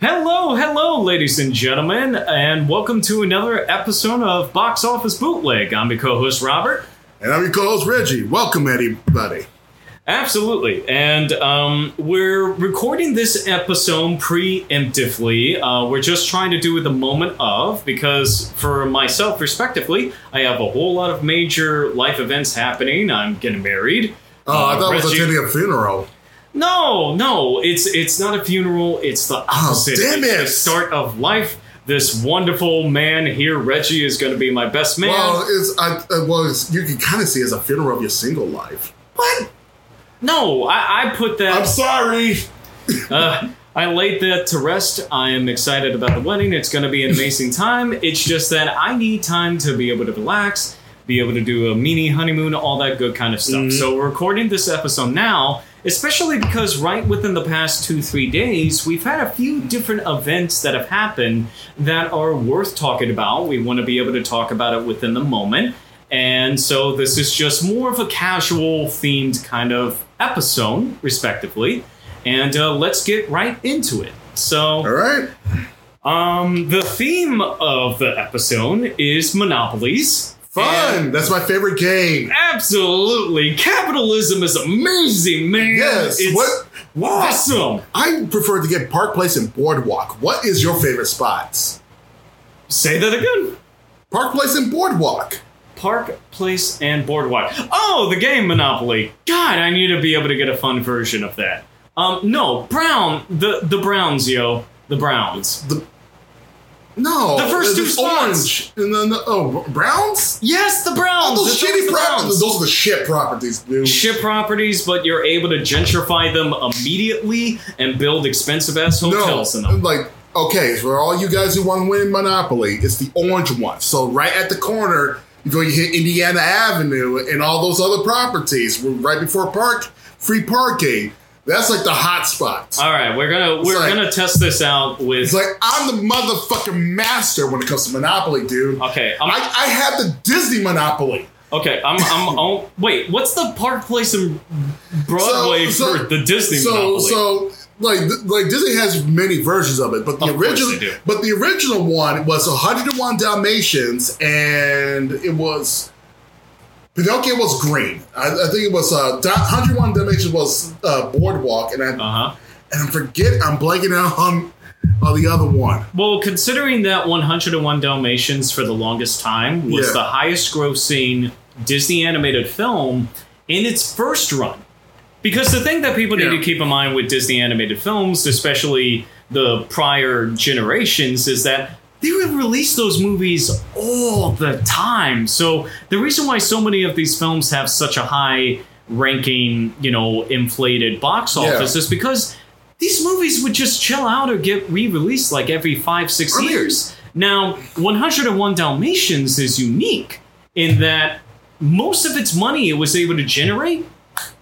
Hello, hello, ladies and gentlemen, and welcome to another episode of Box Office Bootleg. I'm your co-host Robert. And I'm your co-host Reggie. Welcome, everybody. Absolutely, and um, we're recording this episode preemptively. Uh, we're just trying to do it the moment of because, for myself, respectively, I have a whole lot of major life events happening. I'm getting married. Oh, I Uh, thought it was attending a funeral. No, no, it's it's not a funeral. It's the opposite. Oh, damn It's it. the start of life. This wonderful man here, Reggie, is going to be my best man. Well, it's I, uh, well, it's, you can kind of see it as a funeral of your single life. what? No, I, I put that. I'm sorry. Uh, I laid that to rest. I am excited about the wedding. It's going to be an amazing time. It's just that I need time to be able to relax, be able to do a mini honeymoon, all that good kind of stuff. Mhm. So we're recording this episode now, especially because right within the past two, three days, we've had a few different events that have happened that are worth talking about. We want to be able to talk about it within the moment. And so this is just more of a casual themed kind of episode, respectively. And uh, let's get right into it. So, All right. um, the theme of the episode is monopolies. Fun. That's my favorite game. Absolutely, capitalism is amazing, man. Yes. it's what? Awesome. I prefer to get Park Place and Boardwalk. What is your favorite spots? Say that again. Park Place and Boardwalk. Park, Place, and Boardwalk. Oh, the game Monopoly. God, I need to be able to get a fun version of that. Um, no, Brown, the the Browns, yo, the Browns. No. The first two spots. orange. And then the, oh, Browns. Yes, the Browns. All Those shitty properties. Browns. Those are the shit properties, dude. Ship properties, but you're able to gentrify them immediately and build expensive ass hotels in them. Like, okay, for all you guys who want to win Monopoly, it's the orange one. So right at the corner, you go, you hit Indiana Avenue and all those other properties. We're right before park, free parking. That's like the hot spots. All right, we're gonna we're like- gonna test this out with. It's like I'm the motherfucking master when it comes to Monopoly, dude. okay, I'm, I, I have the Disney Monopoly. okay, I'm I'm. Oh, wait, what's the Park Place and Broadway So- so- for the Disney so Monopoly? so like like Disney has many versions of it, but the Of original they do. but the original one was 101 Dalmatians, and it was Pinocchio was green. I, I think it was uh, 101 Dalmatians was uh, Boardwalk, and I uh huh. and I forget I'm blanking out on on the other one. Well, considering that 101 Dalmatians for the longest time was Yeah. the highest grossing Disney animated film in its first run. Because the thing that people need Yeah. to keep in mind with Disney animated films, especially the prior generations, is that they would release those movies all the time. So the reason why so many of these films have such a high ranking, you know, inflated box Yeah. office is because these movies would just chill out or get re-released like every five, six years. Now, 101 Dalmatians is unique in that most of its money it was able to generate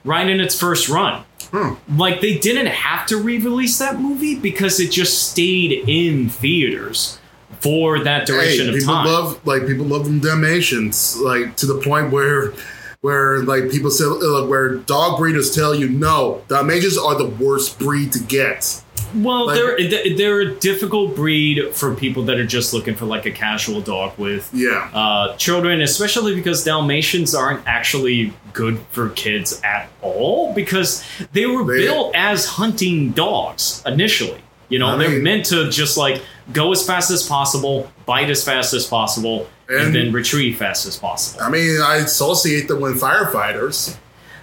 right in its first run. Hmm. Like they didn't have to re-release that movie because it just stayed in theaters for that duration Hey, of people time. love like people love them Dalmatians, like to the point where where like people say uh, where dog breeders tell you no, Dalmatians are the worst breed to get. well, like- they're they're a difficult breed for people that are just looking for like a casual dog with Yeah. uh, children, especially because Dalmatians aren't actually good for kids at all because they were They- built as hunting dogs initially. You know, I they're mean- meant to just like go as fast as possible, bite as fast as possible, and, And- then retrieve fast as possible. I mean, I associate them with firefighters.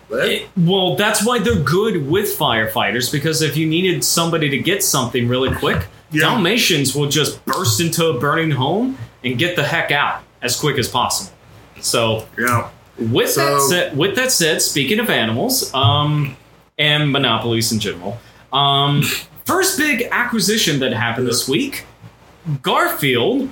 But It- well, that's why they're good with firefighters because if you needed somebody to get something really quick, Yeah. Dalmatians will just burst into a burning home and get the heck out as quick as possible. So, yeah, with that said, with that said, speaking of animals, um, and monopolies in general, um, first big acquisition that happened this week, Garfield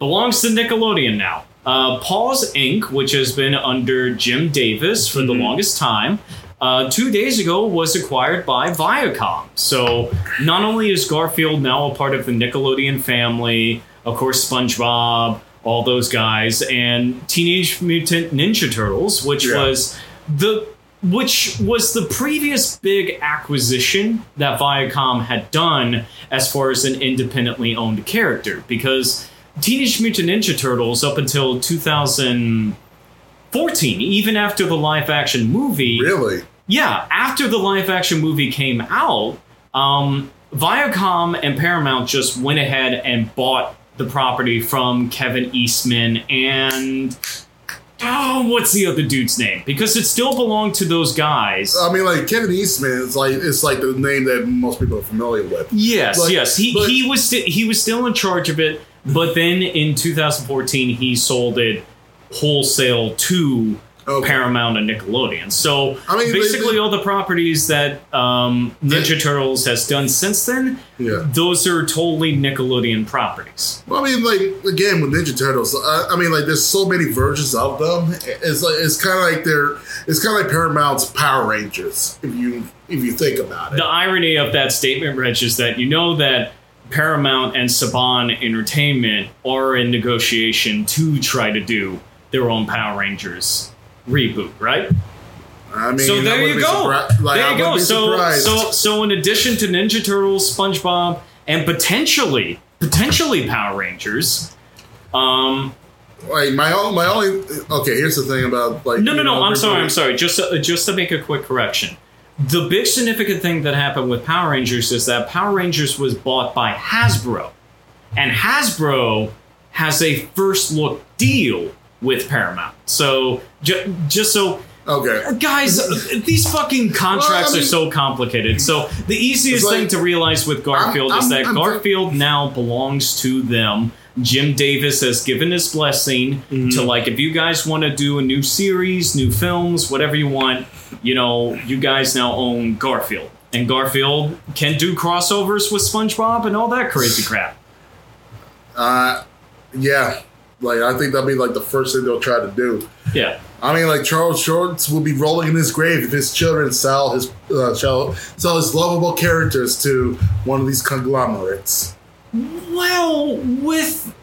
belongs to Nickelodeon now. Uh, Paws Inc., which has been under Jim Davis for the Mhm. longest time, uh, two days ago was acquired by Viacom. So not only is Garfield now a part of the Nickelodeon family, of course, SpongeBob, all those guys, and Teenage Mutant Ninja Turtles, which Yeah. was the which was the previous big acquisition that Viacom had done as far as an independently owned character. Because Teenage Mutant Ninja Turtles, up until 2014, even after the live action movie, Really? yeah, after the live action movie came out, um, Viacom and Paramount just went ahead and bought the property from Kevin Eastman and. Oh, what's the other dude's name? Because it still belonged to those guys. I mean, like Kevin Eastman is like it's like the name that most people are familiar with. yes, like- yes. He but- he was sti- he was still in charge of it, but then in 2014 he sold it wholesale to Okay. Paramount and Nickelodeon. So I mean, basically, they- all the properties that um, Ninja They- Turtles has done since then, Yeah. those are totally Nickelodeon properties. Well, I mean, like again with Ninja Turtles, I, I mean, like there's so many versions of them. It's like it's kind of like they're it's kind of like Paramount's Power Rangers if you if you think about it. The irony of that statement, Rich, is that you know that Paramount and Saban Entertainment are in negotiation to try to do their own Power Rangers reboot, right? I mean, so there you go. surpri- like, I there you go. So, surprised. so, so in addition to Ninja Turtles, SpongeBob, and potentially, potentially Power Rangers, um, like my own, my only. Okay, here's the thing about like. no, no, no. know, I'm sorry. I'm sorry. Just, to, just to make a quick correction. The big significant thing that happened with Power Rangers is that Power Rangers was bought by Hasbro, and Hasbro has a first look deal with Paramount. So, ju- just so Okay. Guys, these fucking contracts Well, I mean- are so complicated. So the easiest like- thing to realize with Garfield I'm- is that I'm- I'm- Garfield now belongs to them. Jim Davis has given his blessing Mm-hmm. to like if you guys want to do a new series, new films, whatever you want, you know, you guys now own Garfield. And Garfield can do crossovers with SpongeBob and all that crazy crap. Uh, yeah. Like I think that'll be like the first thing they'll try to do. Yeah. I mean, like Charles Schulz will be rolling in his grave if his children sell his uh, sell, sell his lovable characters to one of these conglomerates. Well, with.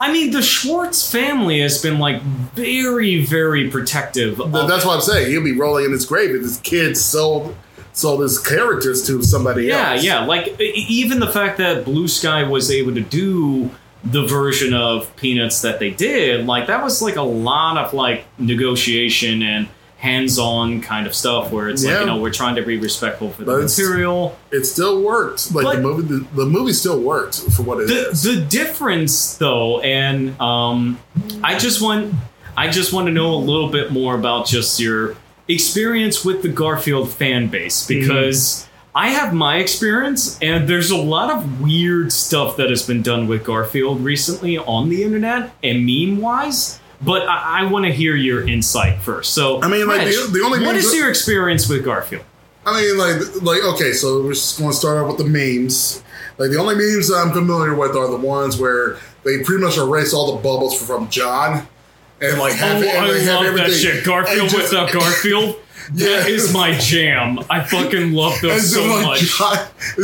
I mean, the Schwartz family has been like very, very protective. Of That's what I'm saying. He'll be rolling in his grave if his kids sold sold his characters to somebody yeah, else. yeah. Yeah. Like even the fact that Blue Sky was able to do the version of Peanuts that they did, like that was like a lot of like negotiation and hands-on kind of stuff where it's like you know we're trying to be respectful for the But material. It still worked. Like But- the movie, the, the movie still worked for what it the is. the difference though and um i just want i just want to know a little bit more about just your experience with the garfield fan base because i have my experience and there's a lot of weird stuff that has been done with garfield recently on the internet and meme wise but i, I want to hear your insight first so I mean, like, Reg, the- the only what memes your experience with garfield I mean, like, like okay, so we're just going to start out with the memes. Like the only memes that I'm familiar with are the ones where they pretty much erase all the bubbles from John and like have, oh, and I love that shit. Garfield just- without Garfield. Yeah. That is my jam. I fucking love those so like, much. John,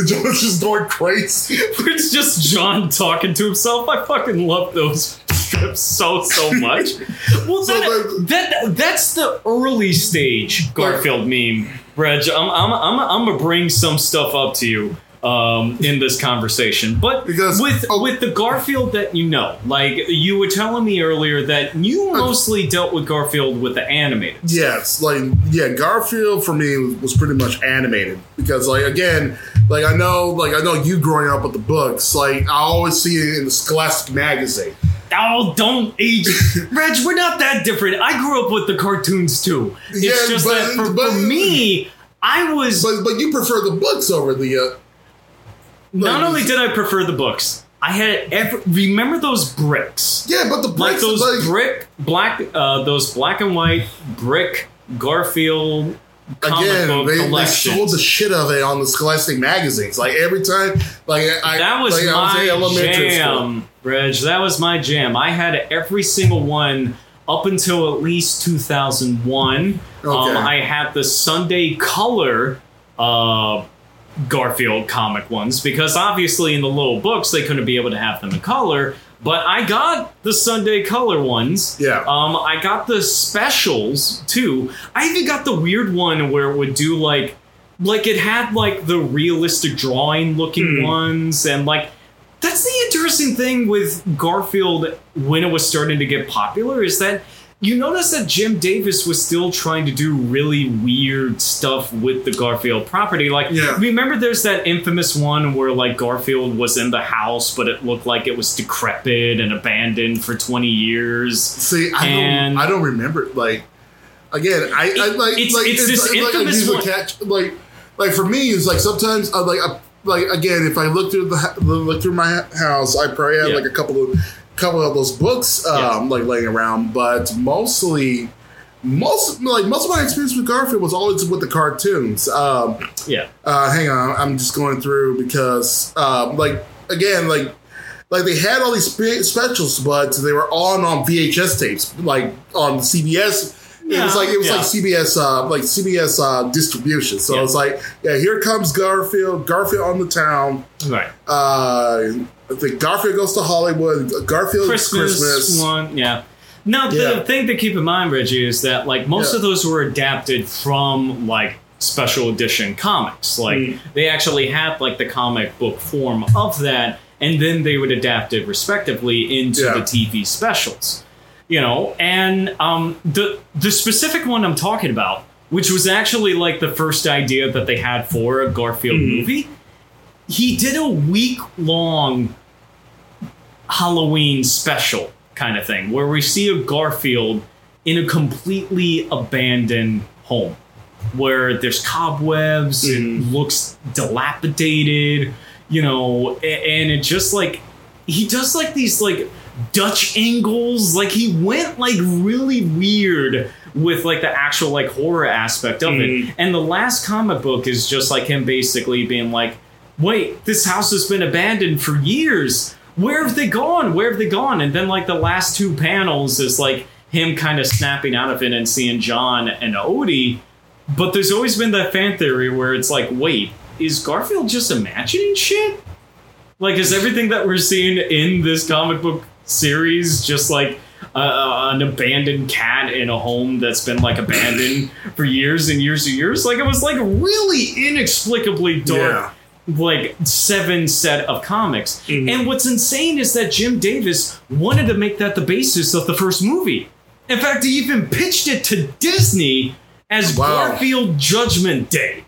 John's just going crazy. It's just John talking to himself. I fucking love those strips so so much. Well, So that, that that's the early stage Garfield meme, Reg. I'm I'm I'm, I'm gonna bring some stuff up to you. Um, in this conversation, but Because- with oh. with the Garfield that you know, like you were telling me earlier that you mostly dealt with Garfield with the animated. Yes, like yeah, Garfield for me was pretty much animated because like again, like I know, like I know you growing up with the books, like I always see it in the Scholastic magazine. Oh, don't age, Reg. We're not that different. I grew up with the cartoons too. It's Yeah, just but- that for, but- for me, I was But but you prefer the books over the uh, not only did I prefer the books, I had every, remember those bricks, yeah, but the like bricks those like, brick black, uh, those black and white brick Garfield comic again book they, they sold the shit of it on the Scholastic magazines. Like every time, like I That was like, I my in elementary jam, Reg. That was my jam. I had every single one up until at least 2001. Um, I had the Sunday Color uh, Garfield comic ones because obviously in the little books they couldn't be able to have them in color. But I got the Sunday color ones. Yeah. Um, I got the specials too. I even got the weird one where it would do like, like it had like the realistic drawing looking Hmm. ones and like. That's the interesting thing with Garfield when it was starting to get popular is that you notice that Jim Davis was still trying to do really weird stuff with the Garfield property. Like, Yeah. remember there's that infamous one where like Garfield was in the house, but it looked like it was decrepit and abandoned for 20 years. See, I And- don't, I don't remember. Like, again, I, I like, It's- like it's this like, infamous catch, like, like for me, it's like sometimes, I like, I, like again, if I look through the look through my house, I probably have Yeah. like a couple of couple of those books, um, Yeah. like laying around, but mostly. Most like most of my experience with Garfield was always with the cartoons. Um, Yeah. uh, hang on, I'm just going through because, um, like, again, like, like they had all these spe- specials, but they were all on VHS tapes, like on CBS. It was like it was yeah. like CBS, uh, like CBS uh, distribution. So Yeah. it's like, yeah, here comes Garfield, Garfield on the town. Right. Uh, I think Garfield goes to Hollywood. Garfield Christmas, Christmas. one, yeah. Now the Yeah. thing to keep in mind, Reggie, is that like most Yeah. of those were adapted from like special edition comics. Like Mm. they actually had like the comic book form of that, and then they would adapt it respectively into Yeah. the TV specials. You know, and um, the the specific one I'm talking about, which was actually like the first idea that they had for a Garfield Mm. movie, he did a week long Halloween special kind of thing where we see a Garfield in a completely abandoned home where there's cobwebs, and looks dilapidated, you know, and it just like he does like these like Dutch angles, like he went like really weird with like the actual like horror aspect of it. Mm. And the last comic book is just like him basically being like, wait, this house has been abandoned for years. Where have they gone? Where have they gone? And then like the last two panels is like him kind of snapping out of it and seeing John and Odie. But there's always been that fan theory where it's like, wait, is Garfield just imagining shit? Like, is everything that we're seeing in this comic book series just like uh, an abandoned cat in a home that's been like abandoned for years and years and years? Like, it was like really inexplicably dark like seven set of comics. And what's insane is that Jim Davis wanted to make that the basis of the first movie. In fact, he even pitched it to Disney as Wow. Garfield Judgment Day.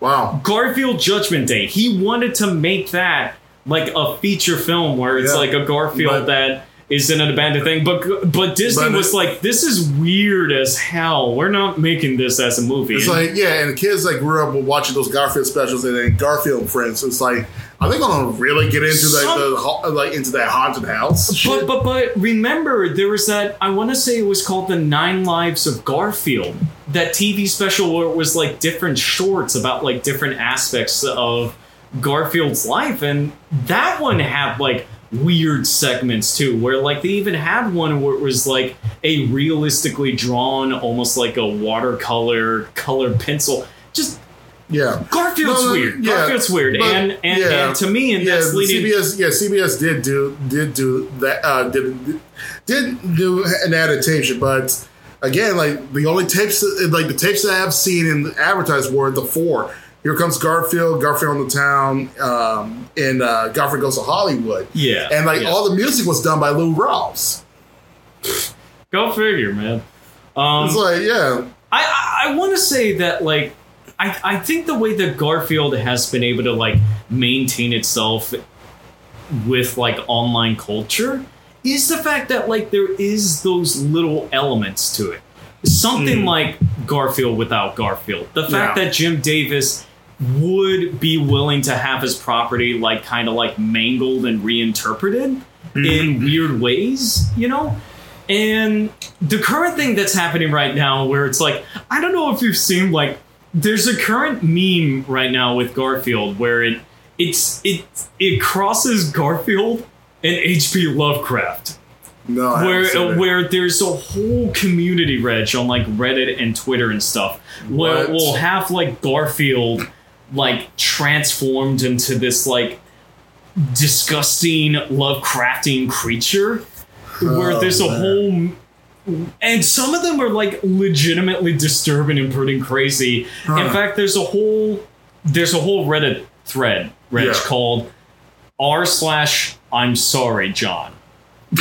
Wow. Garfield Judgment Day. He wanted to make that like a feature film where it's Yeah. like a Garfield But- that is in an abandoned thing. But but Disney But was like, this is weird as hell. We're not making this as a movie. It's like yeah, and the kids like grew up watching those Garfield specials and then Garfield Friends. It's like, are they gonna really get into Some- the like into that haunted house? But shit? but but remember, there was that. I want to say it was called the Nine Lives of Garfield. That TV special where it was like different shorts about like different aspects of Garfield's life, and that one had like weird segments too, where like they even had one where it was like a realistically drawn, almost like a watercolor color pencil. Just yeah, Garfield's No, no, weird. yeah, Garfield's weird, but- and and, yeah. and to me, and yeah. that's leading. CBS, yeah, CBS did do did do that uh, did did do an adaptation, but again, like the only tapes like the tapes that I've seen in advertised were the four. Here comes Garfield, Garfield on the town, um, and uh, Garfield goes to Hollywood. Yeah, and like yeah. all the music was done by Lou Rawls. Go figure, man. Um, It's like yeah, I I, I want to say that like I I think the way that Garfield has been able to like maintain itself with like online culture is the fact that like there is those little elements to it. Something like Garfield without Garfield. The fact Yeah. that Jim Davis would be willing to have his property like kind of like mangled and reinterpreted mm-hmm. in weird ways, you know? And the current thing that's happening right now, where it's like, I don't know if you've seen like, there's a current meme right now with Garfield where it it's it it crosses Garfield and H.P. Lovecraft, no, I where where there's a whole community reg on like Reddit and Twitter and stuff, where What? we'll have like Garfield like transformed into this like disgusting Lovecraftian creature where Oh, there's a man. whole and some of them are like legitimately disturbing and pretty crazy. In fact, there's a whole there's a whole Reddit thread, Reg, Yeah. called r slash I'm sorry, John.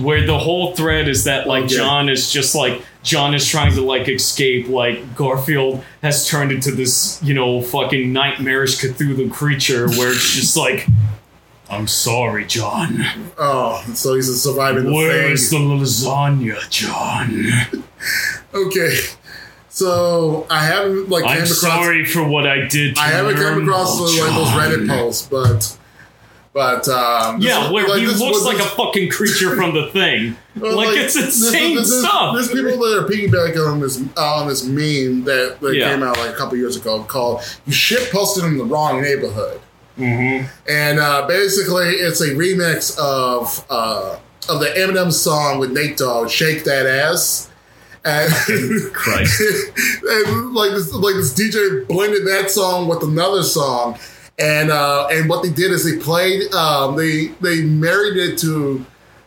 Where the whole thread is that like Okay. John is just like John is trying to like escape, like Garfield has turned into this, you know, fucking nightmarish Cthulhu creature where it's just like I'm sorry, John. Oh, so he's surviving the Where's the lasagna, John? Okay, so I haven't like I'm across. sorry for what I did. To I haven't come across like those Reddit posts, but but um, Yeah, where like, he looks like a fucking creature from the thing. Well, like, it's insane this- this- stuff. There's people that are piggybacking on this on this meme that, that Yeah. came out like a couple years ago called "You shit posted in the wrong neighborhood," hmm and uh, basically it's a remix of uh, of the Eminem song with Nate Dogg, "Shake That Ass." And, Christ. and like this, like this DJ blended that song with another song, and uh, and what they did is they played, um, they they married it to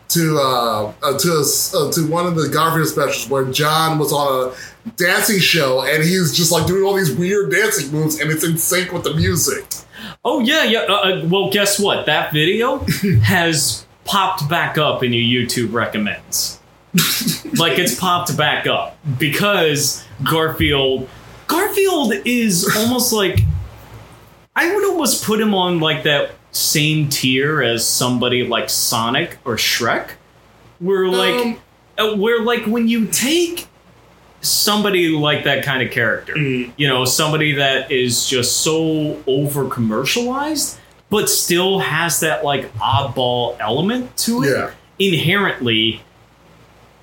to uh, uh, to a uh, to one of the Garfield specials where John was on a dancing show and he's just like doing all these weird dancing moves and it's in sync with the music. Oh yeah, yeah. Uh, uh, well, guess what? That video has popped back up in your YouTube recommends. like it's popped back up because Garfield. Garfield is almost like I would almost put him on like that same tier as somebody like Sonic or Shrek, where like Um, where like when you take somebody like that kind of character, Mm. you know, somebody that is just so over commercialized, but still has that like oddball element to it Yeah. inherently.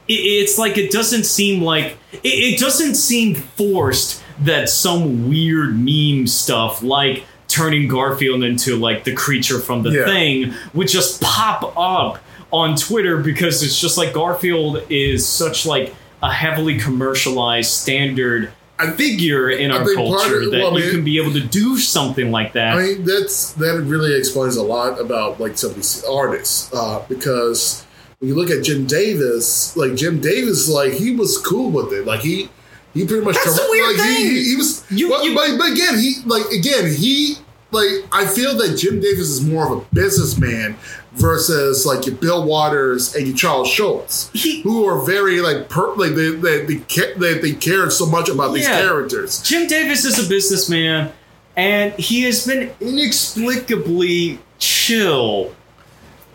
It, it's like it doesn't seem like it, it doesn't seem forced that some weird meme stuff like turning Garfield into like the creature from the Yeah. thing would just pop up on Twitter because it's just like Garfield is such like a heavily commercialized standard I think figure in I our think culture of- that well, I you mean- can be able to do something like that. I mean, that's that really explains a lot about like some of these artists uh, because when you look at Jim Davis, like Jim Davis, like he was cool with it, like he he pretty much That's the weird like, he- thing. He, he was, You- but, you- but, but again, he like again he like I feel that Jim Davis is more of a businessman versus like your Bill Waters and your Charles Schulz, who are very like per, like they they, they, ca- they they cared so much about these Yeah. characters. Jim Davis is a businessman, and he has been inexplicably chill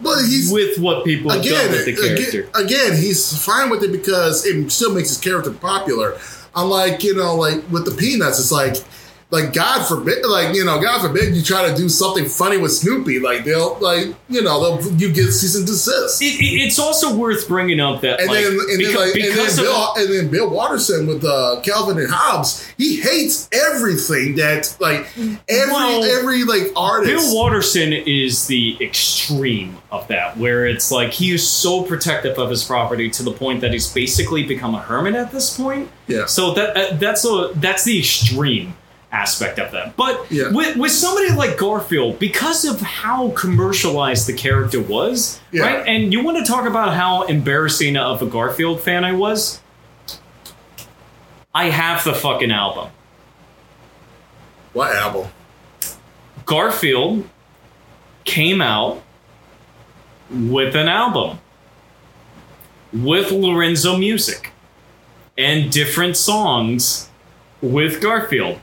But he's with what people again, with the character. again, again, he's fine with it because it still makes his character popular. Unlike you know, like with the Peanuts, it's like, like God forbid, like you know, God forbid you try to do something funny with Snoopy, like they'll like you know they'll you get cease and desist. It- it- it's also worth bringing up that And like, then, and then, like, and then because Bill, and then Bill Watterson with uh, Calvin and Hobbes, he hates everything that like every Well, every like artist. Bill Watterson is the extreme of that, where it's like he is so protective of his property to the point that he's basically become a hermit at this point. Yeah. So that uh, that's a that's the extreme aspect of that. But Yeah. with with somebody like Garfield, because of how commercialized the character was, Yeah. right? And you want to talk about how embarrassing of a Garfield fan I was? I have the fucking album. what album? Garfield came out with an album with Lorenzo Music and different songs with Garfield.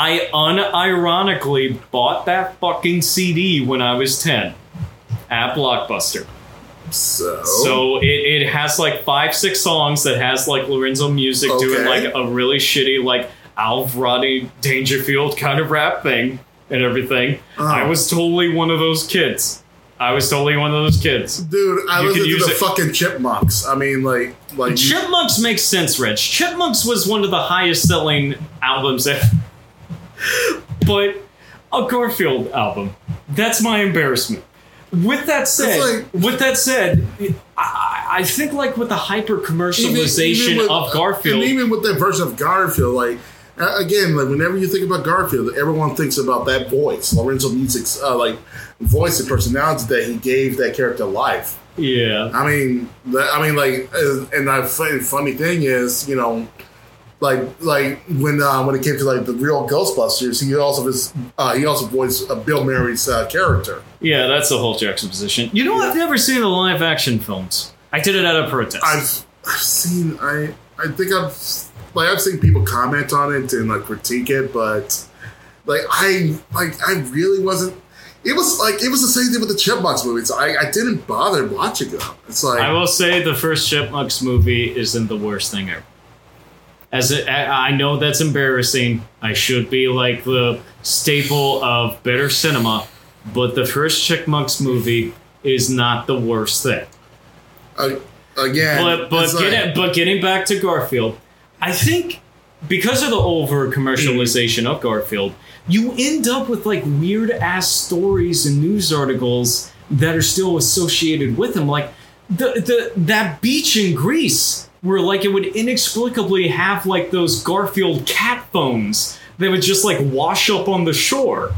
I unironically bought that fucking CD when I was 10 at Blockbuster. So, So it, it has like five, six songs that has like Lorenzo Music doing like a really shitty like Alv Rodney Dangerfield kind of rap thing and everything. Oh. I was totally one of those kids. I was totally one of those kids. dude, I You listen could to the it. fucking Chipmunks. I mean, like, like Chipmunks makes sense, Rich. Chipmunks was one of the highest selling albums ever. But a Garfield album. That's my embarrassment. With that said, like- with that said, I, I think like with the hyper commercialization of Garfield, and even with that version of Garfield, like again, like whenever you think about Garfield, everyone thinks about that voice, Lorenzo Music's uh, like voice and personality that he gave that character life. Yeah. I mean, I mean, like, uh, and the funny thing is, you know, like, like when uh, when it came to like the real Ghostbusters, he also was uh, he also voiced uh, Bill Murray's uh, character. Yeah, that's the whole juxtaposition. You know, I've never seen the live action films. I did it at a protest. I've I've seen I I think I've like I've seen people comment on it and like critique it, but like I like I really wasn't. It was like it was the same thing with the Chipmunks movies. I, I didn't bother watching them. It's like I will say the first Chipmunks movie isn't the worst thing ever. As it, I I know that's embarrassing. I should be like the staple of better cinema, but the first Chipmunks movie is not the worst thing. uh, again, But but it's like- get but getting back to Garfield, I think because of the over commercialization of Garfield, you end up with like weird ass stories and news articles that are still associated with him, like the the that beach in Greece where like it would inexplicably have like those Garfield cat phones that would just like wash up on the shore.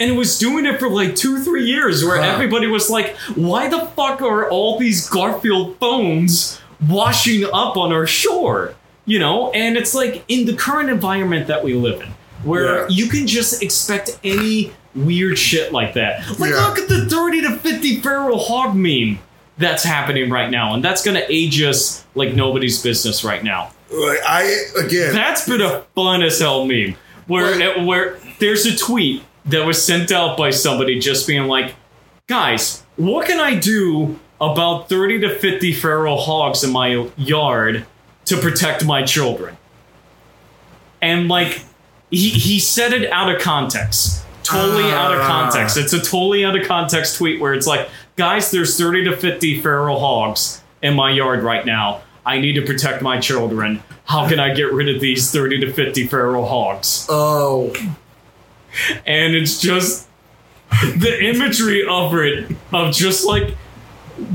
And it was doing it for like two, three years where Huh. everybody was like, why the fuck are all these Garfield phones washing up on our shore? You know? And it's like in the current environment that we live in, where Yeah. you can just expect any weird shit like that. Like, Yeah. look at the 30 to 50 feral hog meme that's happening right now. And that's going to age us like nobody's business right now. like I again. That's been a fun as hell meme. Where where there's a tweet that was sent out by somebody just being like, guys, what can I do about 30 to 50 feral hogs in my yard to protect my children? And like he he said it out of context. Totally out of Ah. context. It's a totally out of context tweet where it's like, guys, there's 30 to 50 feral hogs in my yard right now. I need to protect my children. How can I get rid of these 30 to 50 feral hogs? oh, And it's just the imagery of it, of just like,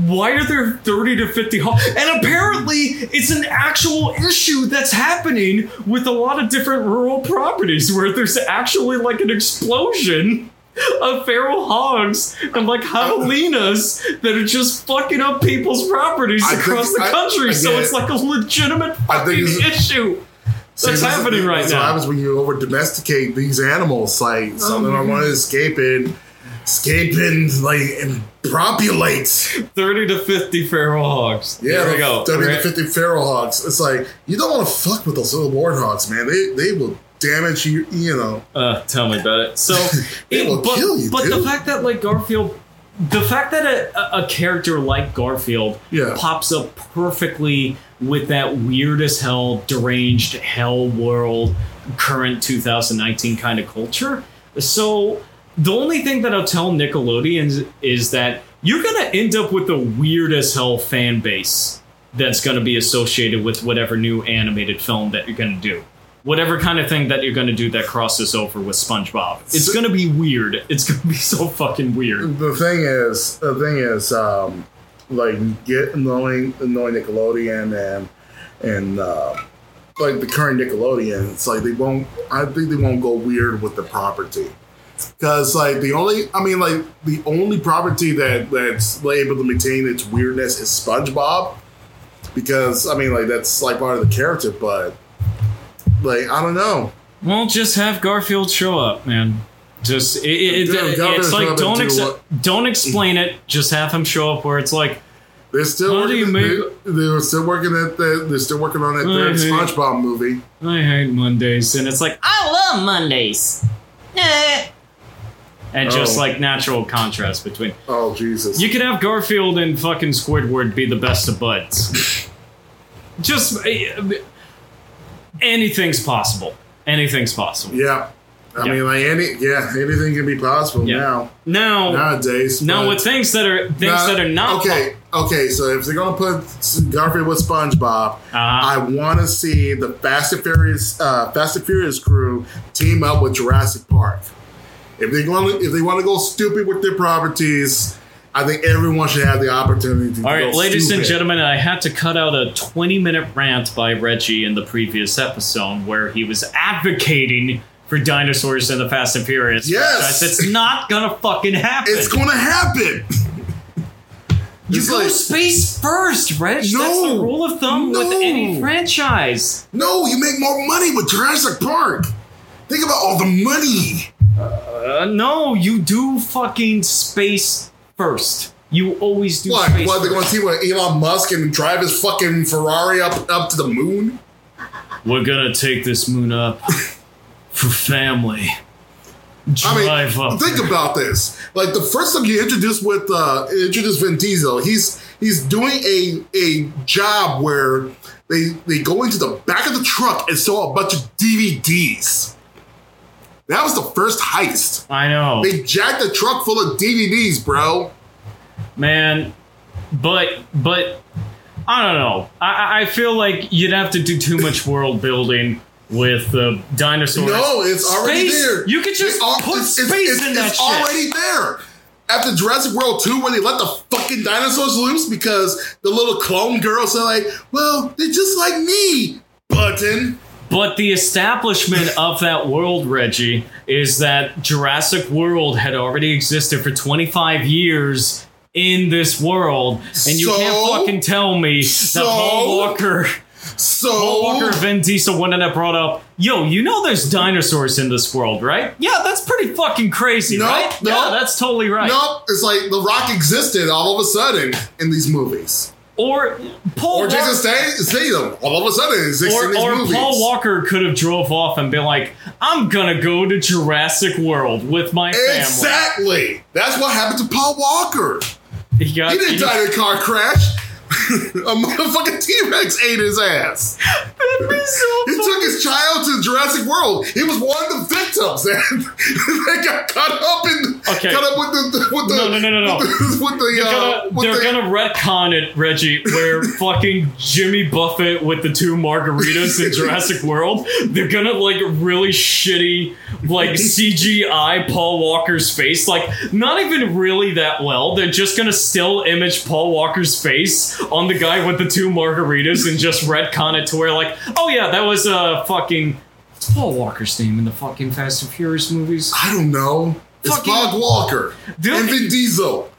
why are there 30 to 50 hogs? And apparently, it's an actual issue that's happening with a lot of different rural properties where there's actually like an explosion of feral hogs and like javelinas that are just fucking up people's properties I think- across the I- country. so again, it's like a legitimate I fucking think it's- issue. See, That's this is- happening right that's now. What happens when you over domesticate these animals? Like oh, something of them want to escape and escape and like and populate. 30 to 50 feral hogs. Yeah, there we go. thirty Right? to fifty feral hogs. It's like you don't want to fuck with those little warthogs, man. They they will damage you. You know. Uh, tell me about it. So, They will but, kill you, but the fact that like Garfield, the fact that a, a- character like Garfield Yeah. pops up perfectly with that weird as hell, deranged hell world, current 2019 kind of culture. So, the only thing that I'll tell Nickelodeon is that you're gonna end up with a weird as hell fan base that's gonna be associated with whatever new animated film that you're gonna do whatever kind of thing that you're going to do that crosses over with SpongeBob. It's going to be weird. It's going to be so fucking weird. The thing is, the thing is, um, like get knowing knowing Nickelodeon and and uh, like the current Nickelodeon, it's like they won't. I think they won't go weird with the property. Because like the only, I mean, like the only property that that's able to maintain its weirdness is SpongeBob. Because I mean, like that's like part of the character, but like I don't know. Well, just have Garfield show up, man. Just it, it, it- it's like don't ex- do don't explain it. Just have him show up where it's like They're still How working. they, they're still working at the. They're still working on that third Mhm. SpongeBob movie. I hate Mondays, and it's like I love Mondays. Eh. And just Oh. like natural contrast between Oh Jesus! You could have Garfield and fucking Squidward be the best of buds. Just uh, anything's possible. Anything's possible. yeah, I Yeah. mean, like any. Yeah, anything can be possible Yeah. now Now, nowadays. now with things that are things Nah, that are not okay. Okay, so if they're gonna put Garfield with SpongeBob, Uh-huh. I want to see the Fast and Furious, uh, Fast and Furious crew team up with Jurassic Park. If they want, if they want to go stupid with their properties I think everyone should have the opportunity to All right, ladies and gentlemen, I had to cut out a 20 minute rant by Reggie in the previous episode where he was advocating for dinosaurs in the Fast and Furious. Yes. franchise. It's not gonna fucking happen. It's gonna happen. you It's go like- space first, Reg. That's the rule of thumb with any franchise. No, you make more money with Jurassic Park. Think about all the money. Uh, no, you do fucking space first. You always do What? space What? They're going to see what Elon Musk and drive his fucking Ferrari up up to the moon? We're gonna take this moon up for family. I mean, Drive up. think about this. Like the first time you introduced with uh introduced Vin Diesel, he's he's doing a a job where they they go into the back of the truck and sell a bunch of DVDs. That was the first heist. I know. They jacked a truck full of DVDs, bro. man but but i don't know I- I, I feel like you'd have to do too much world building with the dinosaurs No, it's already Space? there. you could just It al- put it's- space it's- in that it's shit already there. After Jurassic World 2, when they let the fucking dinosaurs loose because the little clone girls are like, well, they're just like me, button. But the establishment of that world reggie is that jurassic world had already existed for 25 years in this world and you So? can't fucking tell me So? that paul walker So, Paul Walker Vin Diesel wouldn't have brought up, yo, you know there's dinosaurs in this world, right? Yeah, that's pretty fucking crazy, No, right? no. Yeah, that's totally right. nope, it's like The Rock existed all of a sudden in these movies. Or Paul Or Walker, Jason Statham, all of a sudden or, or movies. Paul Walker could have drove off and been like, I'm gonna go to Jurassic World with my family. Exactly. That's what happened to Paul Walker. He, got, He didn't he- die in a car crash. a motherfucking T Rex ate his ass. So He took his child to Jurassic World. He was one of the victims, and they got caught up in Okay. caught up with the with the No, no, no, no, no. with with the, They're, uh, gonna, they're the- gonna retcon it, Reggie, where fucking Jimmy Buffett with the two margaritas in Jurassic World, they're gonna like really shitty, like CGI Paul Walker's face. Like, not even really that well. They're just gonna still image Paul Walker's face on the guy with the two margaritas and just retcon it to where, like, oh yeah, that was a uh, fucking. What's Paul Walker's name in the fucking Fast and Furious movies? I don't know. It's Fucking- Bob Walker Dude. and Vin Diesel.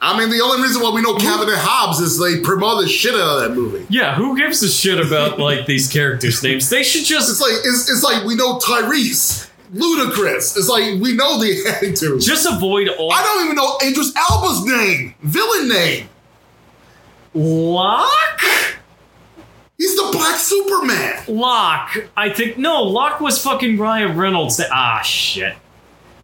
I mean, the only reason why we know Calvin and Hobbes is they promote the shit out of that movie. Yeah, who gives a shit about like these characters' names? They should just It's like it's, it's like we know Tyrese, Ludacris. It's like we know the attitude. just avoid all I don't even know Idris Elba's name, villain name. Locke. He's the Black Superman. Locke. I think no. Locke was fucking Ryan Reynolds. Ah shit.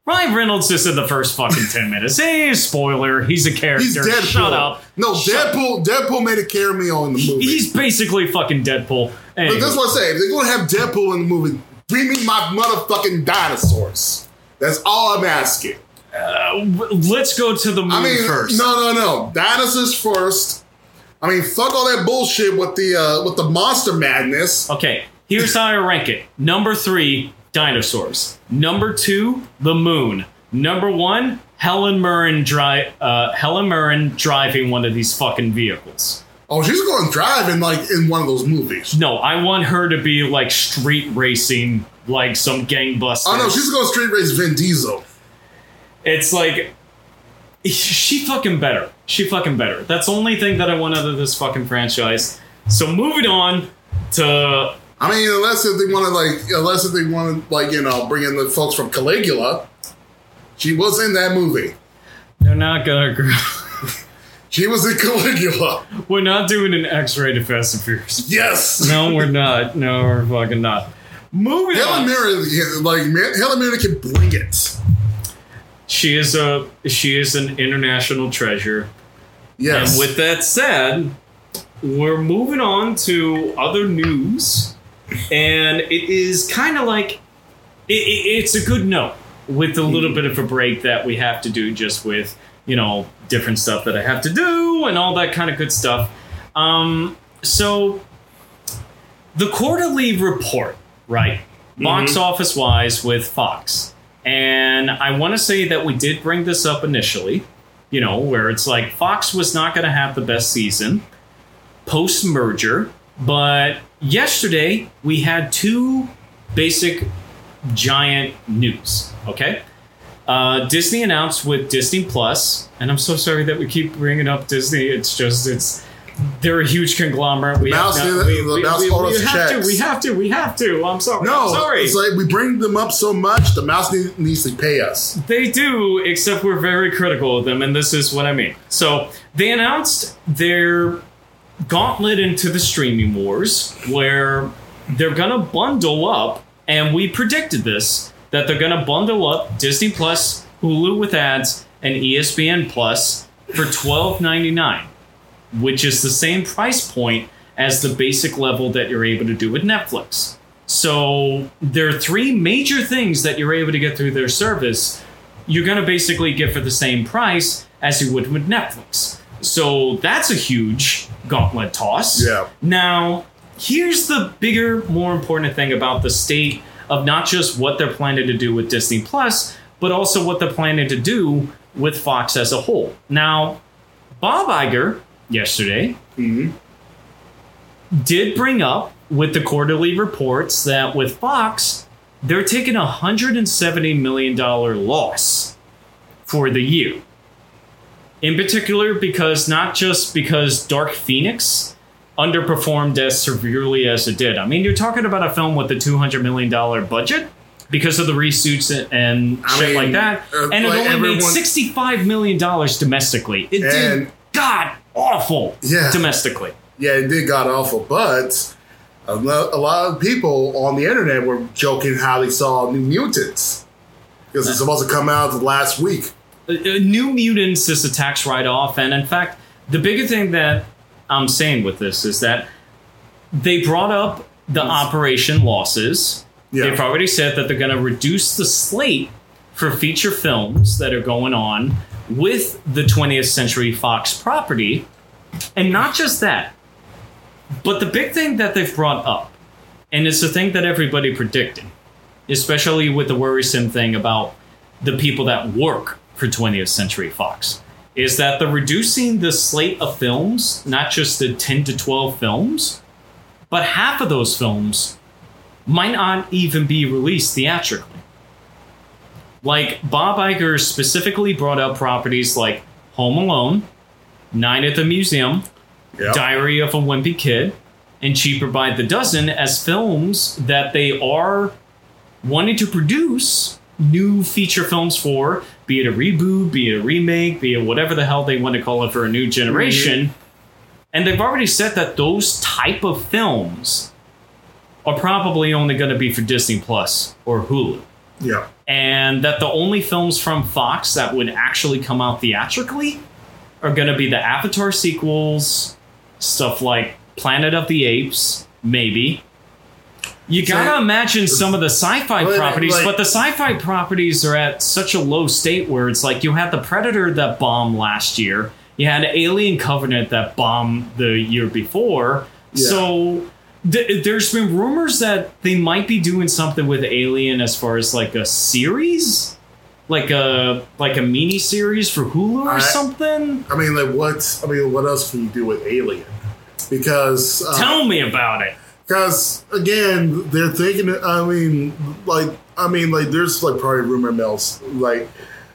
Ryan Reynolds just in the first fucking ten minutes. Hey, spoiler. He's a character. He's Deadpool. Shut up. No, Shut- Deadpool. Deadpool made a cameo in the movie. He's basically fucking Deadpool. Anyway, but that's what I say. If they're gonna have Deadpool in the movie, bring me my motherfucking dinosaurs. That's all I'm asking. uh, let's go to the movie I mean, first. no, no, no. Dinosaurs first. I mean, fuck all that bullshit with the uh, with the monster madness. Okay, here's how I rank it. Number three, dinosaurs. Number two, the moon. Number one, Helen Mirren dri- uh, Helen Mirren driving one of these fucking vehicles. Oh, she's going driving like in one of those movies. No, I want her to be like street racing, like some gangbusters. Oh no, she's going street race Vin Diesel. It's like she fucking better. She fucking better. That's the only thing that I want out of this fucking franchise. So moving on to I mean, unless if they want to like, unless if they want to like, you know, bring in the folks from Caligula. She was in that movie. they're not gonna. She was in Caligula. We're not doing an X-rated Fast and Furious. Yes. No, we're not. No, we're fucking not. Moving Helen on. Mirren, like Ma- Helen Mirren can bring it. She is a she is an international treasure. Yes. And with that said, we're moving on to other news, and it is kind of like it, it, it's a good note with a little bit of a break that we have to do just with you know different stuff that I have to do and all that kind of good stuff. Um, so the quarterly report, right? Box office wise with Fox. And I want to say that we did bring this up initially you know, where it's like Fox was not going to have the best season post merger, but yesterday we had two basic giant news. Okay. Uh, Disney announced with Disney Plus, and I'm so sorry that we keep bringing up Disney. It's just it's they're a huge conglomerate. We Mouse have, no, we, we, mouse we- we us have to. We have to. We have to. I'm sorry. No, I'm sorry. it's like we bring them up so much, the mouse need, needs to pay us. They do, except we're very critical of them, and this is what I mean. So they announced their gauntlet into the streaming wars, where they're gonna bundle up, and we predicted this that they're gonna bundle up Disney Plus, Hulu with ads, and ESPN Plus for twelve ninety nine, which is the same price point as the basic level that you're able to do with Netflix. So there are three major things that you're able to get through their service. You're going to basically get for the same price as you would with Netflix. So that's a huge gauntlet toss. Yeah. Now, here's the bigger, more important thing about the state of not just what they're planning to do with Disney Plus, but also what they're planning to do with Fox as a whole. Now, Bob Iger yesterday did bring up with the quarterly reports that with Fox, they're taking a $170 million loss for the year. In particular, because not just because Dark Phoenix underperformed as severely as it did. I mean, you're talking about a film with a $200 million budget because of the reshoots and I shit mean, like that. uh, and it like only made $65 million domestically. It did god awful Yeah. domestically. Yeah, it did got awful, but a lo- a lot of people on the internet were joking how they saw New Mutants because it's supposed to come out last week. Uh, uh, New Mutants is a tax write off, and in fact, the bigger thing that I'm saying with this is that they brought up the operation losses. Yeah. They've already said that they're going to reduce the slate for feature films that are going on with the 20th Century Fox property. And not just that, but the big thing that they've brought up, and it's the thing that everybody predicted, especially with the worrisome thing about the people that work for 20th Century Fox, is that they're reducing the slate of films, not just the 10 to 12 films, but half of those films might not even be released theatrically. Like Bob Iger specifically brought up properties like Home Alone, Night at the Museum, Yeah. Diary of a Wimpy Kid, and Cheaper by the Dozen as films that they are wanting to produce new feature films for, be it a reboot, be it a remake, be it whatever the hell they want to call it for a new generation. And they've already said that those type of films are probably only going to be for Disney Plus or Hulu Yeah. and that the only films from Fox that would actually come out theatrically are going to be the Avatar sequels, stuff like Planet of the Apes, maybe. You So- gotta imagine some of the sci-fi properties, like- but the sci-fi properties are at such a low state where it's like you had the Predator that bombed last year, you had Alien Covenant that bombed the year before. Yeah. So th- there's been rumors that they might be doing something with Alien as far as like a series, like a like a mini series for Hulu or I- something. I mean, like, what? I mean, what else can you do with Alien? Because uh, Tell me about it. Because again, they're thinking. I mean, like, I mean, like, there's like probably rumor mills like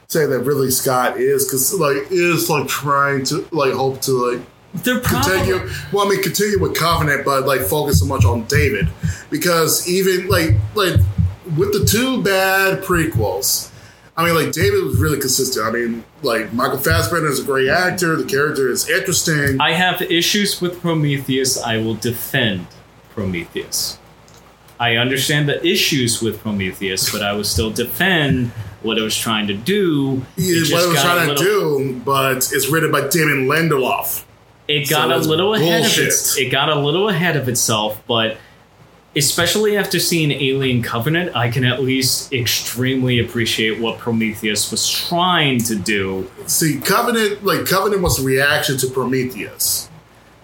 saying that Ridley Scott is because like is like trying to like hope to like They're probably continue. Well, I mean, continue with Covenant, but like focus so much on David because even like like with the two bad prequels. I mean, like David was really consistent. I mean, like Michael Fassbender is a great actor. The character is interesting. I have issues with Prometheus. I will defend Prometheus. I understand the issues with Prometheus, but I will still defend what it was trying to do. Yeah, what it was trying to do, but it's written by Damon Lindelof. It So got a little ahead of its. It got a little ahead of itself, but especially after seeing Alien Covenant, I can at least extremely appreciate what Prometheus was trying to do. See, Covenant, like Covenant, was the reaction to Prometheus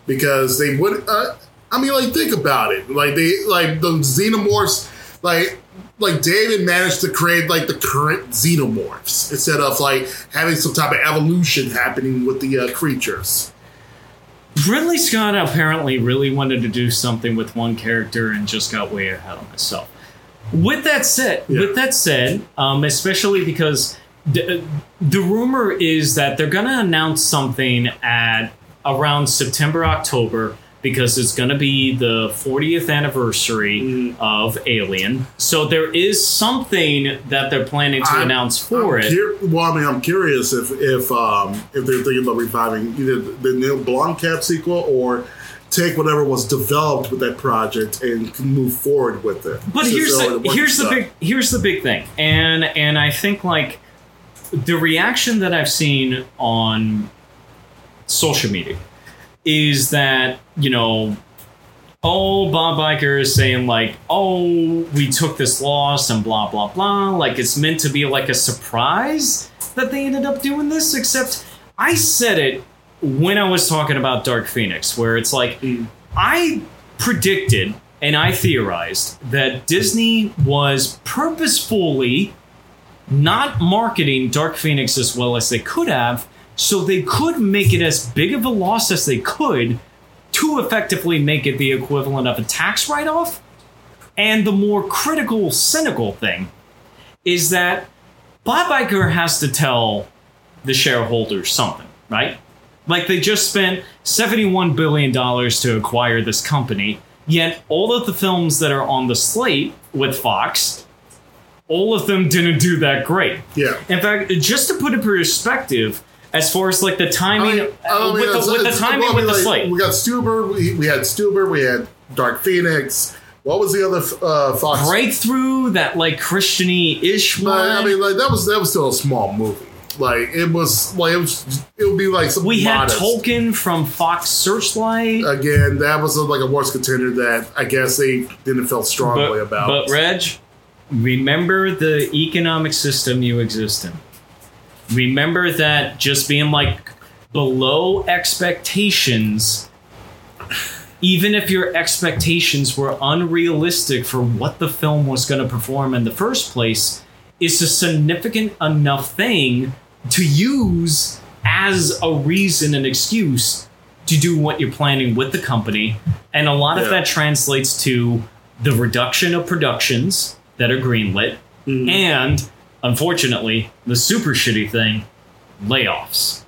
because they would. Uh, I mean, like think about it. Like they, like the xenomorphs, like like David managed to create like the current xenomorphs instead of like having some type of evolution happening with the uh, creatures. Ridley Scott apparently really wanted to do something with one character and just got way ahead of himself. With that said, Yeah. with that said, um, especially because the, the rumor is that they're going to announce something at around September October because it's going to be the 40th anniversary Mm. of Alien. So there is something that they're planning to I'm- announce for I'm it. cur- well, I mean, I'm curious if if um, if they're thinking about reviving either the Neil Blomkamp sequel or take whatever was developed with that project and move forward with it. But here's they're the here's the big here's the big thing, and and I think like the reaction that I've seen on social media is that you know, oh Bob Iger is saying like, oh we took this loss and blah blah blah, like it's meant to be like a surprise that they ended up doing this. Except I said it when I was talking about Dark Phoenix, where it's like Mm. I predicted and I theorized that Disney was purposefully not marketing Dark Phoenix as well as they could have, so they could make it as big of a loss as they could to effectively make it the equivalent of a tax write off. And the more critical, cynical thing is that Bob Iger has to tell the shareholders something, right? Like they just spent $71 billion to acquire this company, yet all of the films that are on the slate with Fox, all of them didn't do that great. Yeah. In fact, just to put it in perspective, as far as like the I timing, mean, I mean, with, the, with the timing well, I with the like, slate, We got Stuber, we, we had Stuber, we had Dark Phoenix. What was the other uh, Fox? breakthrough that like Christiany ish one. I mean, like that was that was still a small movie. Like it was like it was it would be like some we had modest. Tolkien from Fox Searchlight. again. That was a, like a worse contender that I guess they didn't feel strongly but, about. but Reg, remember the economic system you exist in. Remember that just being like below expectations, even if your expectations were unrealistic for what the film was going to perform in the first place, is a significant enough thing to use as a reason and excuse to do what you're planning with the company. And a lot of that translates to the reduction of productions that are greenlit Mhm. and unfortunately the super shitty thing layoffs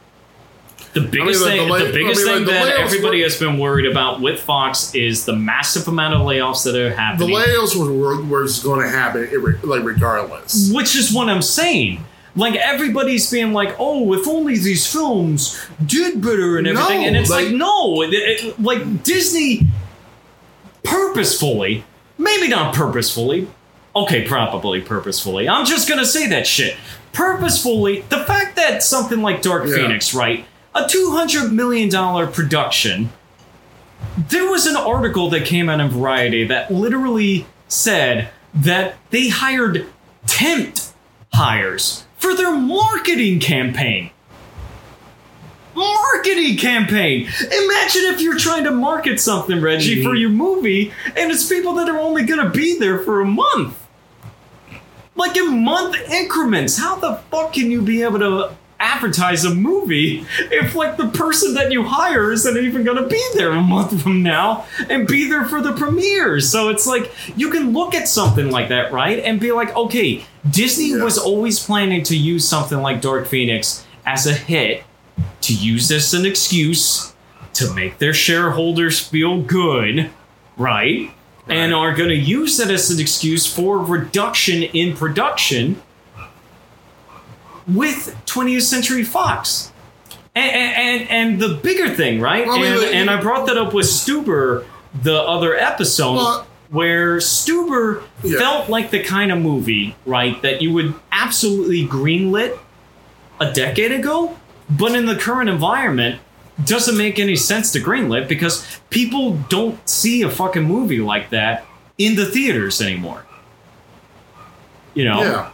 the biggest like, the thing lay- the biggest I mean, thing the that everybody were- has been worried about with fox is the massive amount of layoffs that are happening. the happening layoffs were, were, were going to happen, like regardless. which is what i'm saying like everybody's being like oh if only these films did better and everything No, and it's like, like- no it- it- like disney purposefully maybe not purposefully okay probably purposefully i'm just gonna say that shit purposefully the fact that something like dark Yeah. phoenix right a $200 million production there was an article that came out in variety that literally said that they hired temp hires for their marketing campaign marketing campaign. Imagine if you're trying to market something, Reggie, mm-hmm. for your movie, and it's people that are only to be there for a month. Like in month increments. How the fuck can you be able to advertise a movie if like the person that you hire isn't even going to be there a month from now and be there for the premiere so it's like you can look at something like that right and be like okay disney Yeah. was always planning to use something like dark phoenix as a hit to use this as an excuse to make their shareholders feel good right, and are going to use that as an excuse for reduction in production with 20th Century Fox. And, and, and the bigger thing, right? Well, I mean, and, and I brought that up with Stuber the other episode, Well- where Stuber Yeah. felt like the kind of movie, right, that you would absolutely greenlit a decade ago, but in the current environment, doesn't make any sense to greenlit because people don't see a fucking movie like that in the theaters anymore. You know? Yeah.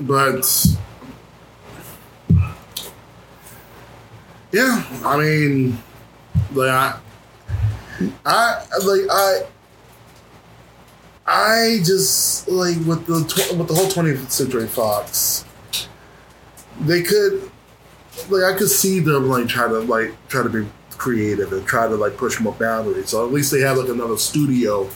But yeah, I mean, like I, I like I, I just like with the tw- with the whole 20th Century Fox. They could, like, I could see them like try to like try to be creative and try to like push more boundaries. So at least they have like another studio